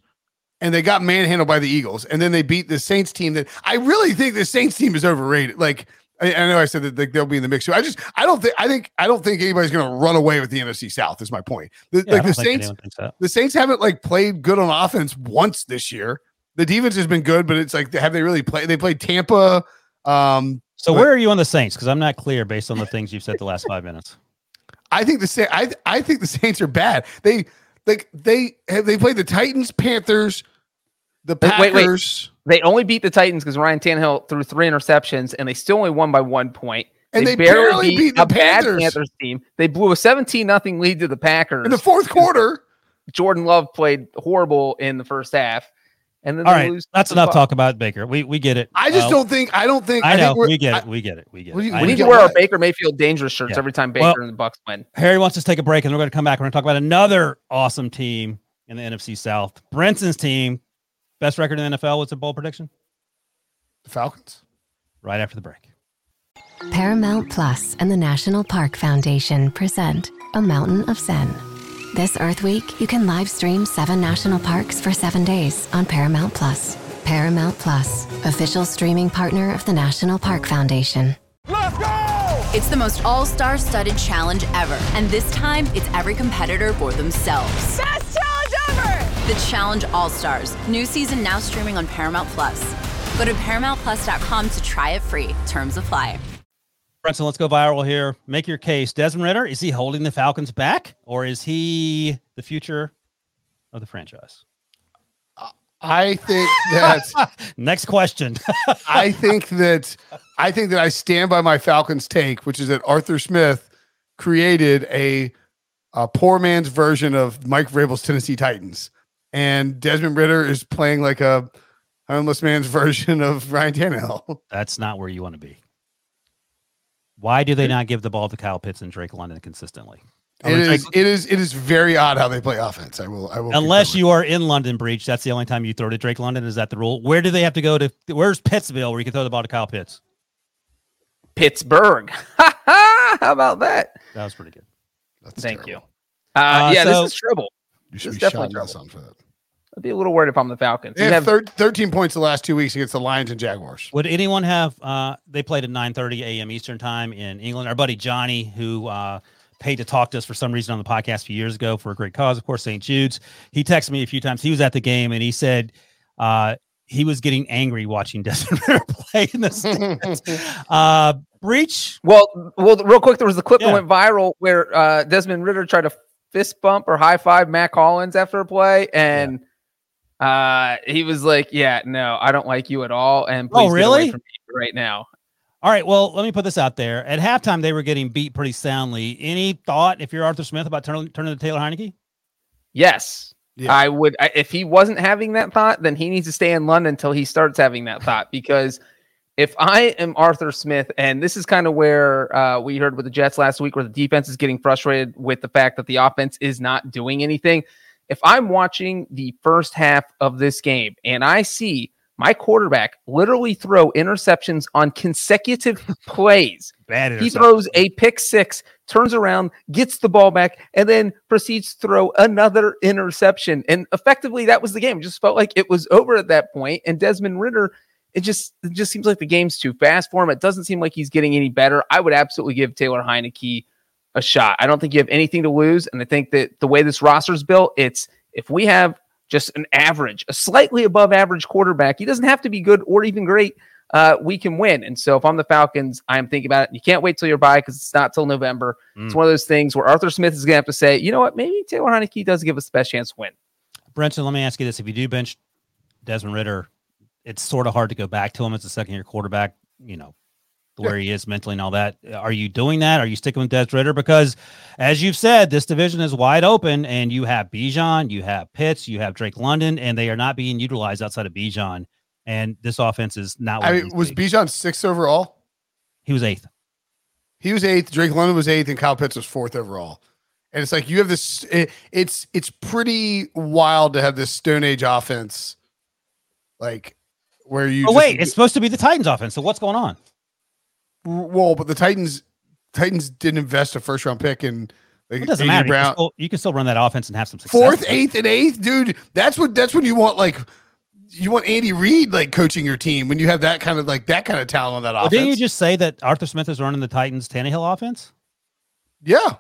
and they got manhandled by the Eagles, and then they beat the Saints team. That I really think the Saints team is overrated. Like I, I know I said that they'll be in the mix. too. I just I don't think I think I don't think anybody's going to run away with the NFC South. Is my point. The, Yeah, like the Saints, that. the Saints haven't like played good on offense once this year. The defense has been good, but it's like have they really played? They played Tampa Um, So But- where are you on the Saints? Because I'm not clear based on the things you've said the last five minutes. I think the Sa- I I think the Saints are bad. They like they have they played the Titans, Panthers, the Wait, wait, wait. Packers, They only beat the Titans because Ryan Tannehill threw three interceptions, and they still only won by one point. And they barely beat the a bad Panthers. Panthers team. They blew a 17 nothing lead to the Packers. in the fourth quarter. Jordan Love played horrible in the first half, and then All they right, lose that's enough Bucs. talk about Baker. We we get it. I just Uh, don't think I don't think I know think we're- we get I- it. We get it. We get What it. you- I what do We need to get wear our? Baker Mayfield dangerous shirts Yeah. every time Baker Well- and the Bucks win. Harry wants us to take a break, and we're going to come back. We're going to talk about another awesome team in the NFC South. Brinson's team, best record in the NFL. What's a bold prediction? the Falcons. Right after the break. Paramount Plus and the National Park Foundation present A Mountain of Zen. This Earth Week, you can live stream seven national parks for seven days on Paramount Plus. Paramount Plus, official streaming partner of the National Park Foundation. Let's go! It's the most all star studded challenge ever. And this time, it's every competitor for themselves. Best challenge ever! The Challenge All Stars. New season now streaming on Paramount Plus. Go to ParamountPlus.com to try it free. Terms apply. Brinson, let's go viral here. Make your case. Desmond Ridder, is he holding the Falcons back, or is he the future of the franchise? I think that Next question. I think that I think that I stand by my Falcons take, which is that Arthur Smith created a, a poor man's version of Mike Vrabel's Tennessee Titans, and Desmond Ridder is playing like a homeless man's version of Ryan Tannehill. That's not where you want to be. Why do they not give the ball to Kyle Pitts and Drake London consistently? It is it is it is very odd how they play offense. I will I will Unless you are in London Breech, that's the only time you throw to Drake London. Is that the rule? Where do they have to go to? Where's Pittsville where you can throw the ball to Kyle Pitts? Pittsburgh. How about that? That was pretty good. That's Thank terrible. you. Uh, Uh, yeah, so- this is trouble. You should It's be definitely shot in the trouble. sun for that. I'd be a little worried if I'm the Falcons. They You have have- thir- 13 points the last two weeks against the Lions and Jaguars. Would anyone have? Uh, they played at 9:30 a.m. Eastern time in England. Our buddy Johnny, who uh, paid to talk to us for some reason on the podcast a few years ago for a great cause, of course, St. Jude's. He texted me a few times. He was at the game and he said uh, he was getting angry watching Desmond Ridder play in the stands. uh, Breech. Well, well, real quick, there was the clip Yeah. that went viral where uh, Desmond Ridder tried to fist bump or high five Mack Hollins after a play, and uh, he was like, "Yeah, no, I don't like you at all." And Oh, please get away really? from me right now. All right. Well, let me put this out there. At halftime, they were getting beat pretty soundly. Any thought, if you're Arthur Smith, about turning turning to Taylor Heinicke? Yes, Yeah. I would. I, if he wasn't having that thought, then he needs to stay in London until he starts having that thought. Because if I am Arthur Smith, and this is kind of where uh, we heard with the Jets last week, where the defense is getting frustrated with the fact that the offense is not doing anything. If I'm watching the first half of this game and I see my quarterback literally throw interceptions on consecutive plays, Bad. he throws a pick six, turns around, gets the ball back, and then proceeds to throw another interception. And effectively, that was the game. It just felt like it was over at that point. And Desmond Ridder, it just it just seems like the game's too fast for him. It doesn't seem like he's getting any better. I would absolutely give Taylor Heinicke a shot. I don't think you have anything to lose. And I think that the way this roster's built, it's if we have just an average, a slightly above average quarterback, he doesn't have to be good or even great uh, we can win. And so if I'm the Falcons, I'm thinking about it. You can't wait till you're by because it's not till November. It's Mm. one of those things where Arthur Smith is going to have to say, you know what, maybe Taylor Heinicke does give us the best chance to win. Brinson, let me ask you this: If you do bench Desmond Ridder, it's sort of hard to go back to him as a second-year quarterback. You know where he is mentally and all that. Are you doing that? Are you sticking with Des Ridder? Because, as you've said, this division is wide open, and you have Bijan, you have Pitts, you have Drake London, and they are not being utilized outside of Bijan. And this offense is not. I mean, was. Bijan sixth overall? he was eighth? He was eighth. Drake London was eighth, and Kyle Pitts was fourth overall. And it's like you have this. It, it's it's pretty wild to have this Stone Age offense, like where you. Oh just- wait, it's supposed to be the Titans offense. So what's going on? Well, but the Titans Titans didn't invest a first round pick in. Like, It doesn't matter. You can, still, you can still run that offense and have some success. Fourth, eighth, and eighth, dude. That's what. That's when you want like. You want Andy Reid like coaching your team when you have that kind of like that kind of talent on that Well, offense. didn't you just say that Arthur Smith is running the Titans Tannehill offense? yeah,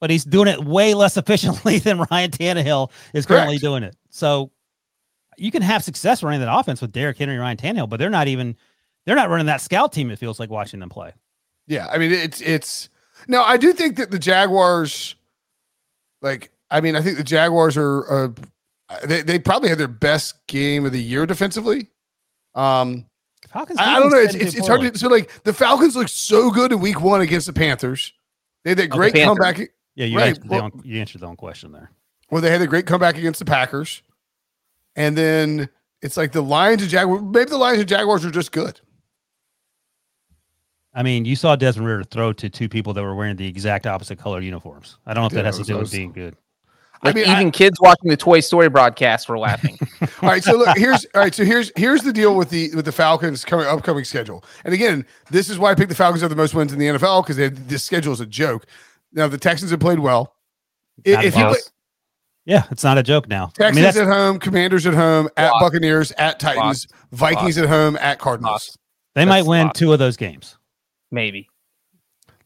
but he's doing it way less efficiently than Ryan Tannehill is currently Correct. doing it. So you can have success running that offense with Derrick Henry and Ryan Tannehill, but they're not even they're not running that scout team. It feels like watching them play. Yeah, I mean it's it's no, I do think that the Jaguars, like, I mean, I think the Jaguars are uh, they they probably had their best game of the year defensively. Um, Falcons. I, I don't know. It's it's, it's hard to so like the Falcons look so good in Week One against the Panthers. They had that Oh, great Panthers. comeback. Yeah, you, Right, answered the well- own, you answered the own question there. Well, they had a great comeback against the Packers, and then it's like the Lions and Jaguars. Maybe the Lions and Jaguars are just good. I mean, you saw Desmond Ridder throw to two people that were wearing the exact opposite color uniforms. I don't know if Yeah, that has to do with being good. I mean, even I- kids watching the Toy Story broadcast were laughing. All right, so look, here's all right. So here's here's the deal with the with the Falcons coming upcoming schedule. And again, this is why I picked the Falcons have the most wins in the NFL because this schedule is a joke. Now the Texans have played well. Not If you play, Yeah, it's not a joke now. I Texans mean, at home, Commanders at home, at Buccaneers, at Titans, Vikings at home, at Cardinals. Loss. they might win lost. two of those games. Maybe.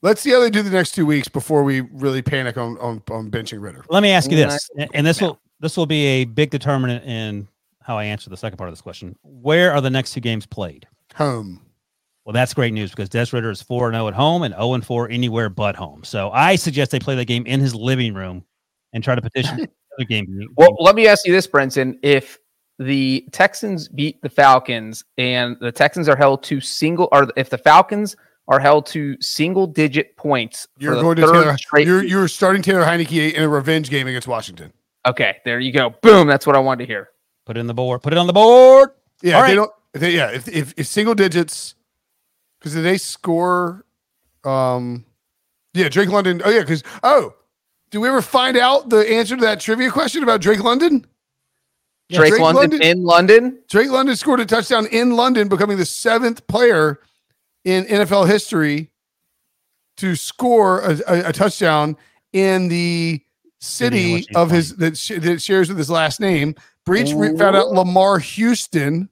Let's see how they do the next two weeks before we really panic on on, on benching Ridder. Let me ask you this, and- and this will this will be a big determinant in how I answer the second part of this question. Where are the next two games played? Home. Well, that's great news because Des Ridder is 4 0 at home and 0 4 anywhere but home. So I suggest they play the game in his living room and try to petition the game. Well, let me ask you this, Brinson. If the Texans beat the Falcons and the Texans are held to single, or if the Falcons are held to single digit points, You're the going to Taylor, straight you're you're starting Taylor Heinicke in a revenge game against Washington. okay, there you go. Boom. That's what I wanted to hear. Put it on the board. Put it on the board. Yeah, All if they right. don't. They, yeah, if, if if single digits, because they score, um, yeah, Drake London. Oh yeah, because oh, did we ever find out the answer to that trivia question about Drake London? Yeah, Drake, Drake London, London- in London. Drake London scored a touchdown in London, becoming the seventh player in NFL history to score a, a, a touchdown in the City in city of his that, sh- that shares with his last name. Breech re- found out Lamar Houston.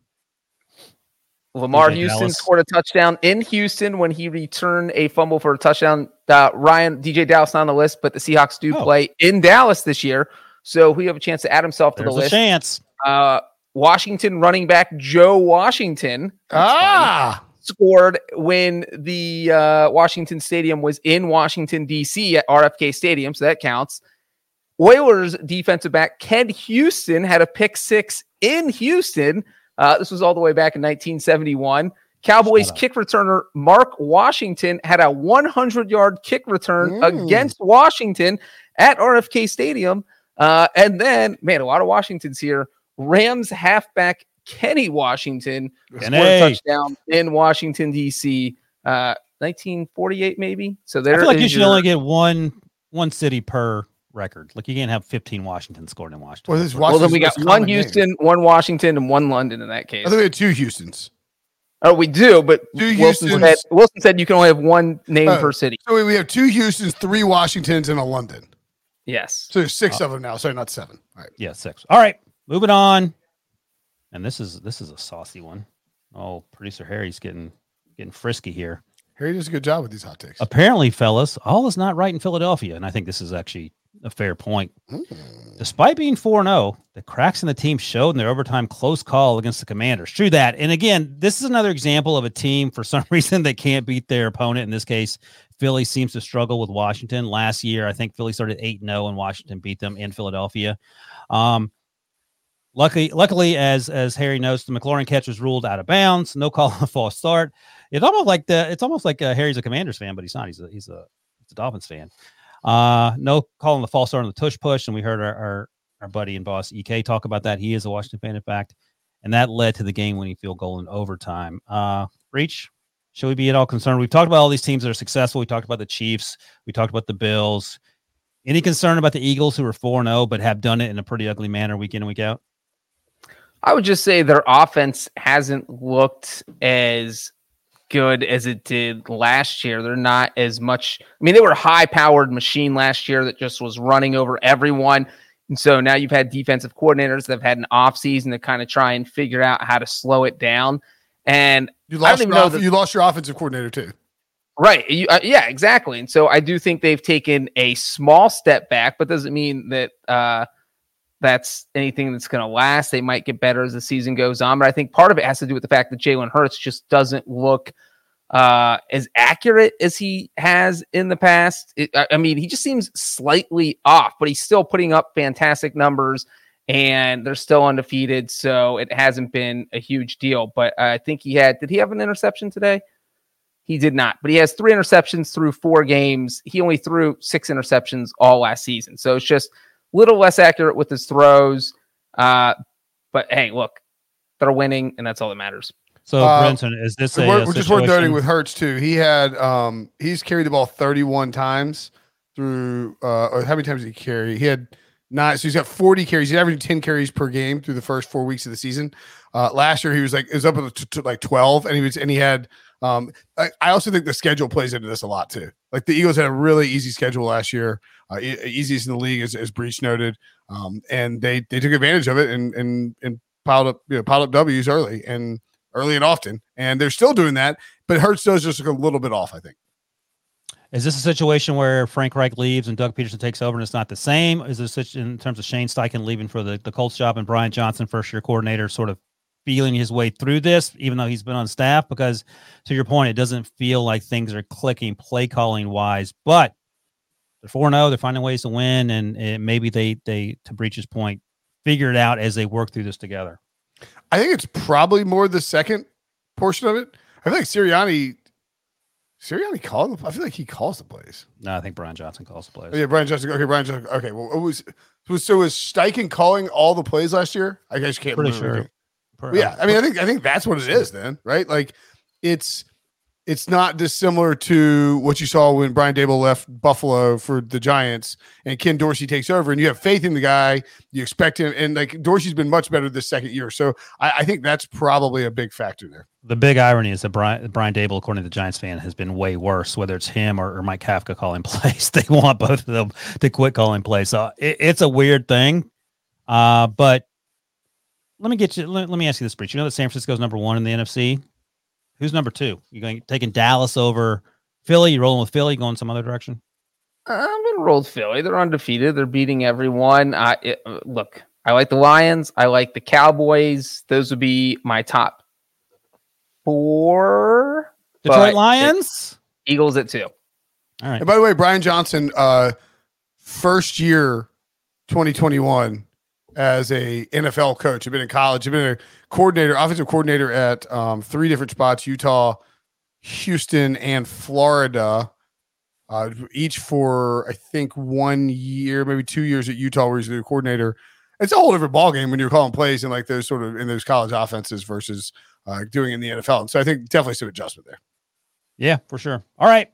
Lamar DJ Houston Dallas. scored a touchdown in Houston when he returned a fumble for a touchdown. Uh, Ryan DJ Dallas not on the list, but the Seahawks do Oh. play in Dallas this year, so he have a chance to add himself to There's the a list. chance. Uh, Washington running back Joe Washington that's funny, Ah, scored when the uh, Washington Stadium was in Washington D.C. at RFK Stadium, so that counts. Oilers defensive back Ken Houston had a pick six in Houston. Uh, this was all the way back in 1971. Cowboys kick returner Mark Washington had a 100 yard kick return Mm. against Washington at RFK Stadium. Uh, and then, man, a lot of Washingtons here. Rams halfback Kenny Washington scored a touchdown in Washington, D.C. Uh, 1948, maybe. So I feel like you should your- only get one one city per record. Like you can't have 15 Washington scored in Washington. well, this is Well, then we got one common name. Houston, one Washington, and one London in that case. I case. think we had two Houstons. Oh, we do, but Two Wilson said, Wilson said you can only have one name Oh. per city. So we- we have two Houstons, three Washingtons, and a London. Yes. So there's six of them now. Sorry, not seven. All right. Yeah, six. All right, moving on. And this is this is a saucy one. Oh, producer Harry's getting getting frisky here. Harry does a good job with these hot takes. Apparently, fellas, all is not right in Philadelphia, and I think this is actually a fair point. Despite being 4 0, the cracks in the team showed in their overtime close call against the Commanders. True that. And again, this is another example of a team for some reason that can't beat their opponent. In this case, Philly seems to struggle with Washington. Last year, I think Philly started 8 0 and Washington beat them in Philadelphia. Um, luckily, luckily, as as Harry knows, the McLaurin catch was ruled out of bounds. No call on false start. It's almost like the it's almost like uh, Harry's a Commanders fan, but he's not. He's a he's a, he's a Dolphins fan. Uh, no call on the false start on the tush push, and we heard our, our our buddy and boss Ek talk about that. He is a Washington fan, in fact, and that led to the game-winning field goal in overtime. Uh, Breech, should we be at all concerned? We've talked about all these teams that are successful. We talked about the Chiefs. We talked about the Bills. Any concern about the Eagles, who are four zero but have done it in a pretty ugly manner week in and week out? I would just say their offense hasn't looked as good as it did last year. They're not as much. I mean, they were a high powered machine last year that just was running over everyone. And so now you've had defensive coordinators that have had an offseason to kind of try and figure out how to slow it down. And You lost, your off- that- you lost your offensive coordinator too. Right. You, uh, yeah, exactly. And so I do think they've taken a small step back, but doesn't mean that uh, that's anything that's going to last. They might get better as the season goes on, but I think part of it has to do with the fact that Jalen Hurts just doesn't look uh, as accurate as he has in the past. It, I mean, he just seems slightly off, but he's still putting up fantastic numbers and they're still undefeated. So it hasn't been a huge deal. But I think he had, did he have an interception today? He did not, but he has three interceptions through four games. He only threw six interceptions all last season. So it's just little less accurate with his throws. Uh, but hey, look, they're winning, and that's all that matters. So, Uh, Brinson, is this a, we're, a we're just worth noting situation- with Hurts too. He had um he's carried the ball 31 times through uh or how many times did he carry? He had nine, so he's got 40 carries. He's averaging 10 carries per game through the first four weeks of the season. Uh last year he was like it was up to, to like 12 and he was and he had um I, I also think the schedule plays into this a lot too. Like the Eagles had a really easy schedule last year, uh, e- easiest in the league as, as Breech noted. Um and they they took advantage of it and and and piled up you know piled up W's early and early and often, and they're still doing that. But Hurts does just look a little bit off, I think. Is this a situation where Frank Reich leaves and Doug Pederson takes over and it's not the same? Is this in terms of Shane Steichen leaving for the, the Colts job and Brian Johnson, first year coordinator, sort of feeling his way through this, even though he's been on staff? Because to your point, it doesn't feel like things are clicking play calling wise, but they're 4 0, they're finding ways to win, and maybe they, they, to Breech's point, figure it out as they work through this together. I think it's probably more the second portion of it. I feel like Sirianni, Sirianni called. the- I feel like he calls the plays. No, I think Brian Johnson calls the plays. Oh, yeah, Brian Johnson. Okay, Brian Johnson. Okay, well, it was, was so was Steichen calling all the plays last year? I guess you can't Pretty remember. sure. Per- yeah, I mean, I think I think that's what it is then, right? Like, it's it's not dissimilar to what you saw when Brian Daboll left Buffalo for the Giants and Ken Dorsey takes over, and you have faith in the guy, you expect him, and like Dorsey's been much better this second year, so I, I think that's probably a big factor there. the big irony is that Brian, Brian Daboll, according to the Giants fan, has been way worse, whether it's him or, or Mike Kafka calling plays. They want both of them to quit calling plays. So it, it's a weird thing. Uh, but let me get you, let, let me ask you this, Breech. You know that San Francisco's number one in the NFC? Who's number two? You're going taking Dallas over Philly? You're rolling with Philly? Going some other direction? I'm gonna roll with Philly. They're undefeated. They're beating everyone. I it, uh, look. I like the Lions. I like the Cowboys. Those would be my top four. Detroit Lions? Eagles at two. All right. And by the way, Brian Johnson, uh, first year, 2021, as a NFL coach. I've been in college. I've been a coordinator, offensive coordinator at um, three different spots: Utah, Houston, and Florida. Uh, each for I think one year, maybe two years at Utah, where he's the coordinator. It's a whole different ballgame when you're calling plays in like those sort of in those college offenses versus uh, doing in the NFL. So I think definitely some adjustment there. Yeah, for sure. All right.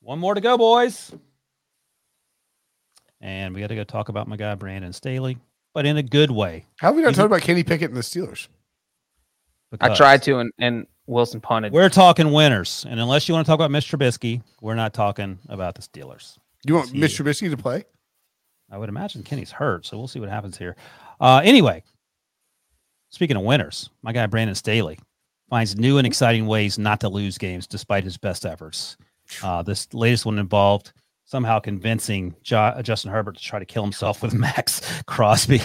One more to go, boys. And we got to go talk about my guy, Brandon Staley, but in a good way. How have we not He's talked about Kenny Pickett and the Steelers? I tried to, and, and Wilson punted. We're talking winners. And unless you want to talk about Mr. Trubisky, we're not talking about the Steelers. You want See Mitch Trubisky to play? I would imagine Kenny's hurt, so we'll see what happens here. Uh, anyway, speaking of winners, my guy Brandon Staley finds new and exciting ways not to lose games despite his best efforts. Uh, this latest one involved somehow convincing jo- Justin Herbert to try to kill himself with Maxx Crosby.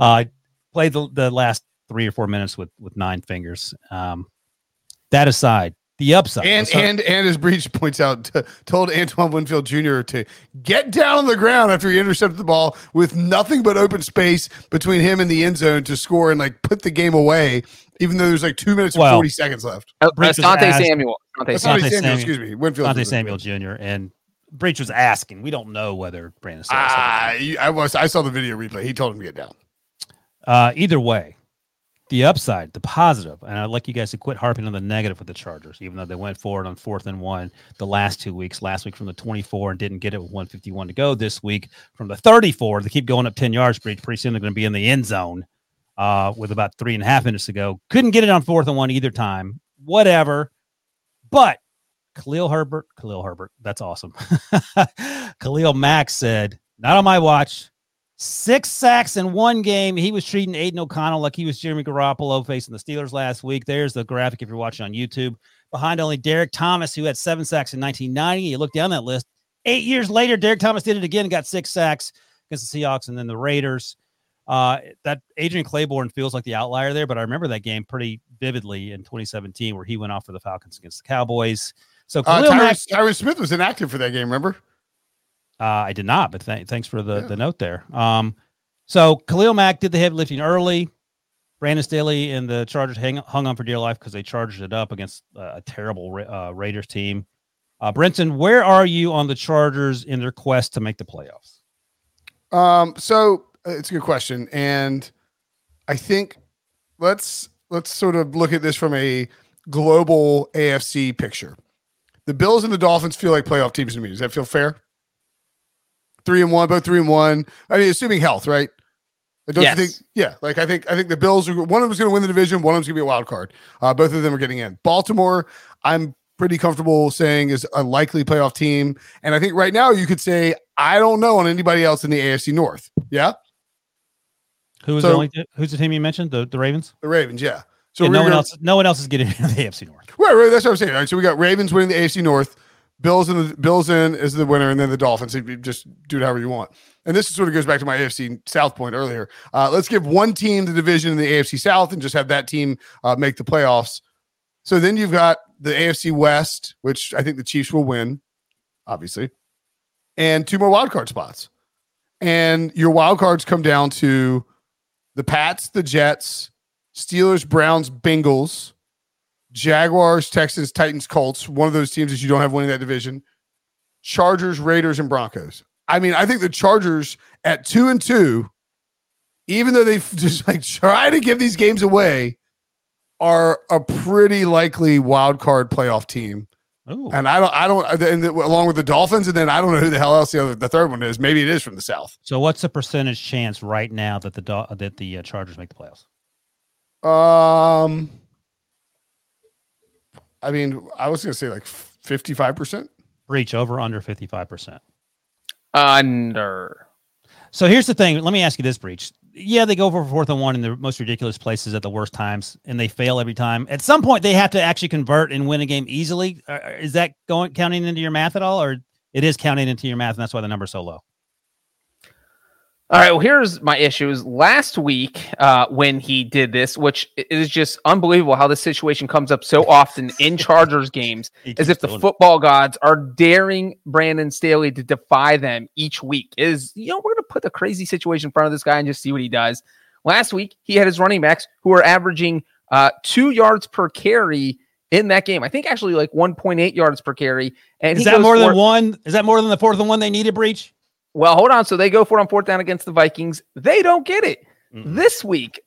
Uh, played the, the last three or four minutes with with nine fingers. Um, that aside, the upside And let's start- and and as Breech points out, t- told Antoine Winfield Jr. to get down on the ground after he intercepted the ball with nothing but open space between him and the end zone to score and like put the game away, even though there's like two minutes and forty seconds left. Oh, Breech Asante asked- Samuel. Asante That's Samuel. Asante Samuel, Samuel. excuse me. Winfield. Dante Samuel Jr. and Breech was asking. We don't know whether Brandon Staley said it or not. Ah, I was. I saw the video replay. He told him to get down. Uh, either way, the upside, the positive, and I'd like you guys to quit harping on the negative with the Chargers, even though they went forward on fourth and one the last two weeks. Last week from the 24 and didn't get it with 151 to go. This week from the 34, they keep going up 10 yards. Pretty, pretty soon they're going to be in the end zone uh, with about three and a half minutes to go. Couldn't get it on fourth and one either time. Whatever. But Khalil Herbert, Khalil Herbert, that's awesome. Khalil Mack said, not on my watch. Six sacks in one game. He was treating Aidan O'Connell like he was Jeremy Garoppolo facing the Steelers last week. There's the graphic if you're watching on YouTube. Behind only Derrick Thomas, who had seven sacks in 1990. You look down that list. Eight years later, Derrick Thomas did it again and got six sacks against the Seahawks and then the Raiders. Uh, that Adrian Clayborn feels like the outlier there, but I remember that game pretty vividly in 2017 where he went off for the Falcons against the Cowboys. So Uh, Khalil Mack, Tyron Smith was inactive for that game. Remember? uh, I did not, but th- thanks for the, Yeah. the note there. Um, so Khalil Mack did the heavy lifting early. Brandon Staley and the Chargers hang, hung on for dear life because they charged it up against uh, a terrible Ra- uh, Raiders team. Uh, Brinson, where are you on the Chargers in their quest to make the playoffs? Um, so uh, it's a good question, and I think let's let's sort of look at this from a global AFC picture. The Bills and the Dolphins feel like playoff teams to me. Does that feel fair? Three and one, both three and one. I mean, assuming health, right? Don't Yes. you think? Yeah, like I think I think the Bills are one of them's going to win the division, one of them's going to be a wild card. Uh, both of them are getting in. Baltimore, I'm pretty comfortable saying is a likely playoff team, and I think right now you could say I don't know on anybody else in the AFC North. Yeah, Who was So- the only who's the team you mentioned? The the Ravens. the Ravens. Yeah. So Yeah, no one gonna- else. No one else is getting into the AFC North. Right, right. That's what I'm saying. All right, so we got Ravens winning the AFC North, Bills in the Bills in is the winner, and then the Dolphins. You just do it however you want. And this sort of goes back to my AFC South point earlier. Uh, let's give one team the division in the AFC South and just have that team uh, make the playoffs. So then you've got the AFC West, which I think the Chiefs will win, obviously, and two more wild card spots. And your wild cards come down to the Pats, the Jets, Steelers, Browns, Bengals. Jaguars, Texans, Titans, Colts. One of those teams that you don't have winning that division. Chargers, Raiders, and Broncos. I mean, I think the Chargers at two and two, even though they just like try to give these games away, are a pretty likely wild card playoff team. Oh, And I don't, I don't, and the, along with the Dolphins, and then I don't know who the hell else the other, the third one is. Maybe it is from the South. so what's the percentage chance right now that the that the uh, Chargers make the playoffs? Um, I mean, I was gonna say like fifty-five percent. Breech over under fifty five percent. Under. So here's the thing. Let me ask you this, Breech. Yeah, they go for fourth and one in the most ridiculous places at the worst times, and they fail every time. At some point, they have to actually convert and win a game easily. Uh, Is that going counting into your math at all, or it is counting into your math, and that's why the number's so low? All right. Well, here's my issues. Last week, uh, when he did this, which is just unbelievable how this situation comes up so often in Chargers games, as if the doing it. football gods are daring Brandon Staley to defy them each week. Is you know we're gonna put the crazy situation in front of this guy and just see what he does. Last week, he had his running backs who are averaging uh, two yards per carry in that game. I think actually like 1.8 yards per carry. And Is that more for- than one? Is that more than the fourth and one they needed? Breech. Well, hold on. So they go for it on fourth down against the Vikings. They don't get it. Mm-mm. This week,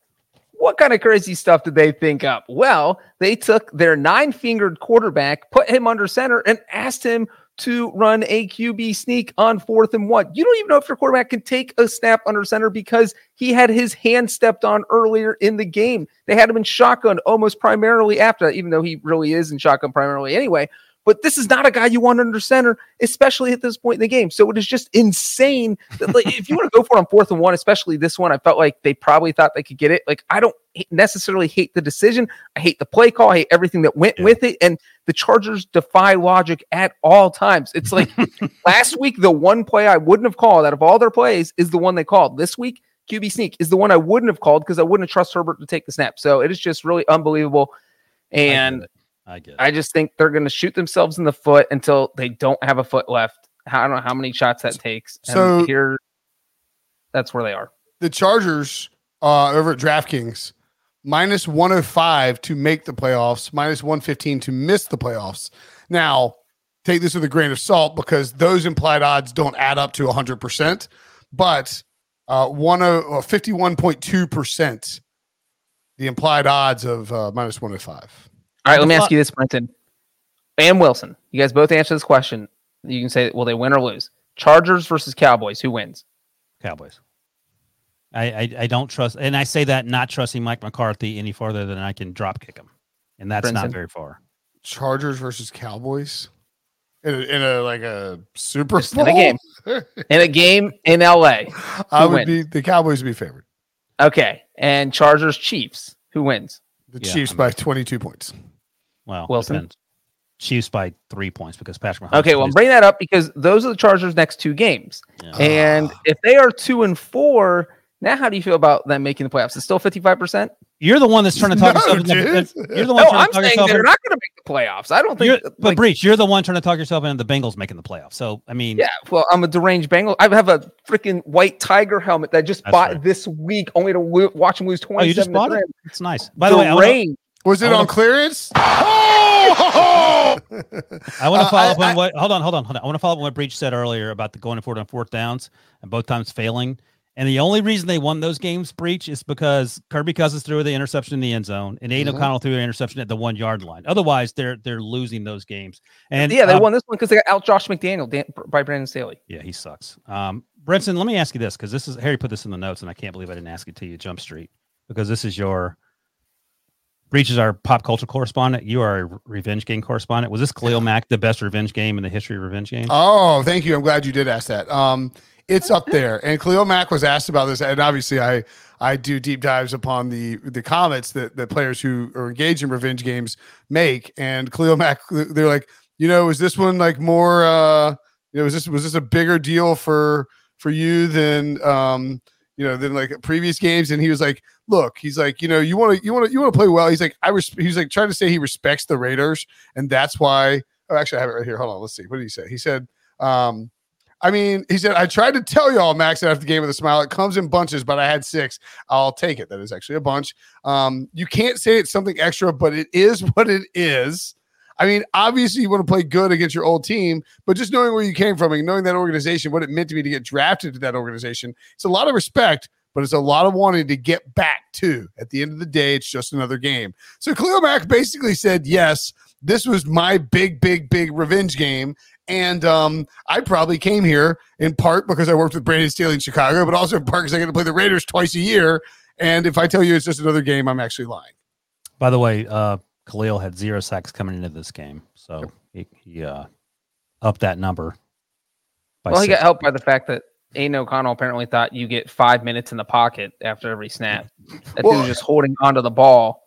what kind of crazy stuff did they think up? Well, they took their nine fingered quarterback, put him under center, and asked him to run a QB sneak on fourth and one. You don't even know if your quarterback can take a snap under center because he had his hand stepped on earlier in the game. They had him in shotgun almost primarily after that, even though he really is in shotgun primarily anyway. But this is not a guy you want under center, especially at this point in the game. So it is just insane that like, if you want to go for it on fourth and one, especially this one, I felt like they probably thought they could get it. Like I don't necessarily hate the decision. I hate the play call. I hate everything that went Yeah. with it. And the Chargers defy logic at all times. It's like last week, the one play I wouldn't have called out of all their plays is the one they called. This week, QB sneak is the one I wouldn't have called because I wouldn't have trust Herbert to take the snap. So it is just really unbelievable. And I get it. I just think they're going to shoot themselves in the foot until they don't have a foot left. I don't know how many shots that takes. And So- here, that's where they are. the Chargers uh, over at DraftKings minus 105 to make the playoffs, minus 115 to miss the playoffs. Now, take this with a grain of salt because those implied odds don't add up to 100%, but uh, one uh, 51.2% the implied odds of uh, minus 105. All right, let me ask you this, Brinson and Wilson. You guys both answer this question. You can say, will they win or lose? Chargers versus Cowboys. Who wins? Cowboys. I, I I don't trust, and I say that not trusting Mike McCarthy any farther than I can drop kick him, and that's not very far. Chargers versus Cowboys in a, in a like a Super Just in Bowl a game. In a game in LA. I would wins? be the Cowboys would be favored. Okay. And Chargers Chiefs. Who wins? The Yeah, Chiefs I by 22 points. Well, Wilson? depends. Chiefs by three points because Patrick Mahomes. Okay, well, bring that up because those are the Chargers' next two games. Yeah. And ah. if they are two and four, Now, how do you feel about them making the playoffs? It's still 55%? You're the one that's trying to talk No, yourself. Into, dude. you're the one No, I'm saying they're into- not going to make the playoffs. I don't think. you're- but like, Breech, you're the one trying to talk yourself into the Bengals making the playoffs. So I mean, yeah, well, I'm a deranged Bengal. I have a freaking white tiger helmet that I just bought right. this week, only to lo- watch them lose 27 oh, you just bought it. It's nice. By the way, I wanna- Deranged. Was it I wanna- on clearance? Oh! I want to Uh, follow I- up on I- what. Hold on, hold on, hold on. I want to follow up on what Breech said earlier about the going forward on fourth downs and both times failing. And the only reason they won those games, Breech, is because Kirby Cousins threw the interception in the end zone and Aidan Mhm. O'Connell threw the interception at the one yard line. Otherwise, they're they're losing those games. And yeah, they uh, won this one because they got out Josh McDaniel Dan- by Brandon Staley. Yeah, he sucks. Um, Brinson, let me ask you this because this is Harry put this in the notes, and I can't believe I didn't ask it to you, Jump Street, because this is your Breech is our pop culture correspondent. You are a revenge game correspondent. Was this Khalil Mack the best revenge game in the history of revenge games? Oh, thank you. I'm glad you did ask that. Um, it's up there. And Khalil Mack was asked about this, and obviously, I I do deep dives upon the the comments that that players who are engaged in revenge games make. And Khalil Mack, they're like, you know, is this one like more? uh You know, was this was this a bigger deal for for you than um you know than like previous games? And he was like, look, he's like, you know, you want to you want to you want to play well. He's like, I was, he's like trying to say he respects the Raiders, and that's why. Oh, actually, I have it right here. Hold on, let's see. What did he say? He said, um, I mean, he said, I tried to tell y'all, Max, after the game with a smile. It comes in bunches, but I had six. I'll take it. That is actually a bunch. Um, you can't say it's something extra, but it is what it is. I mean, obviously, you want to play good against your old team, but just knowing where you came from and knowing that organization, what it meant to me to get drafted to that organization, it's a lot of respect, but it's a lot of wanting to get back to. At the end of the day, it's just another game. So Cleo Mack basically said, yes, this was my big, big, big revenge game. And um, I probably came here in part because I worked with Brandon Staley in Chicago, but also in part because I get to play the Raiders twice a year. And if I tell you it's just another game, I'm actually lying. By the way, uh, Khalil had zero sacks coming into this game, so he, he uh, upped that number. By Well, he six. got helped by the fact that Aidan O'Connell apparently thought you get five minutes in the pocket after every snap. That Well- dude was just holding onto the ball.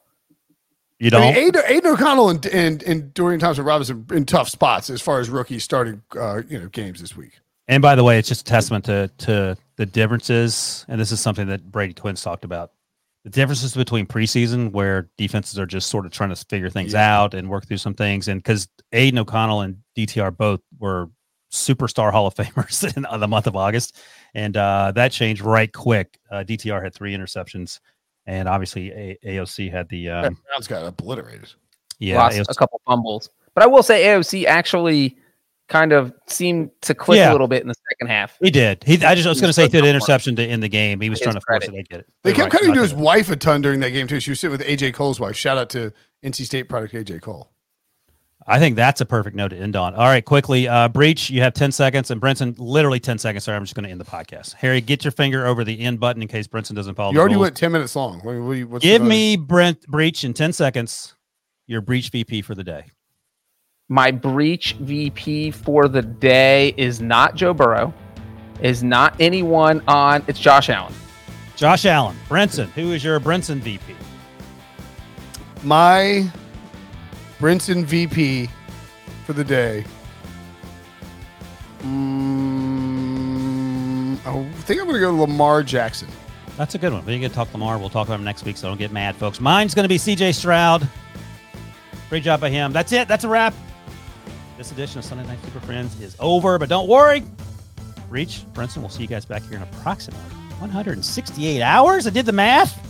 you I don't. mean, Aidan, Aidan O'Connell and, and, and Dorian Thompson Robinson in tough spots as far as rookies starting uh, you know games this week. And by the way, it's just a testament to to the differences, and this is something that Brady Quinn's talked about. The differences between preseason, where defenses are just sort of trying to figure things Yeah. out and work through some things, and because Aidan O'Connell and DTR both were superstar Hall of Famers in the month of August, and uh, that changed right quick. Uh, DTR had three interceptions, and obviously a- AOC had the um, Browns got obliterated. yeah lost AOC a couple fumbles. But I will say AOC actually kind of seemed to click Yeah. a little bit in the second half. He did. He. I just I was going to say so he threw the interception to end the game. He was His trying to force it. I get it. They You're kept right. cutting to his good. wife a ton during that game too. She was sitting with AJ Cole's wife. Shout out to NC State product AJ Cole. I think that's a perfect note to end on. All right, quickly, uh, Breech. You have ten seconds, and Brinson, literally ten seconds. Sorry, I'm just going to end the podcast. Harry, get your finger over the end button in case Brinson doesn't follow. You the already rules. went ten minutes long. What, what, what's Give me Brent Breech in ten seconds. Your Breech VP for the day. My Breech VP for the day is not Joe Burrow, is not anyone on. It's Josh Allen. Josh Allen, Brinson. Who is your Brinson VP? my Brinson VP for the day. Mm, I think I'm going to go Lamar Jackson. That's a good one. We can talk Lamar. We'll talk about him next week, so don't get mad, folks. Mine's going to be CJ Stroud. Great job by him. That's it. That's a wrap. This edition of Sunday Night Super Friends is over, but don't worry. Breech, Brinson, we'll see you guys back here in approximately 168 hours. I did the math.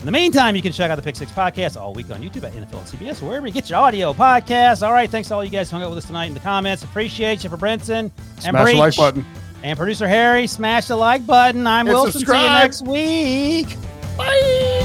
In the meantime, you can check out the Pick Six podcast all week on YouTube at NFL and CBS wherever you get your audio podcasts. All right, thanks to all you guys who hung out with us tonight in the comments. Appreciate you for Brinson and Smash Breech. the like button. And producer Harry, smash the like button. I'm And Wilson. See you next week. Bye.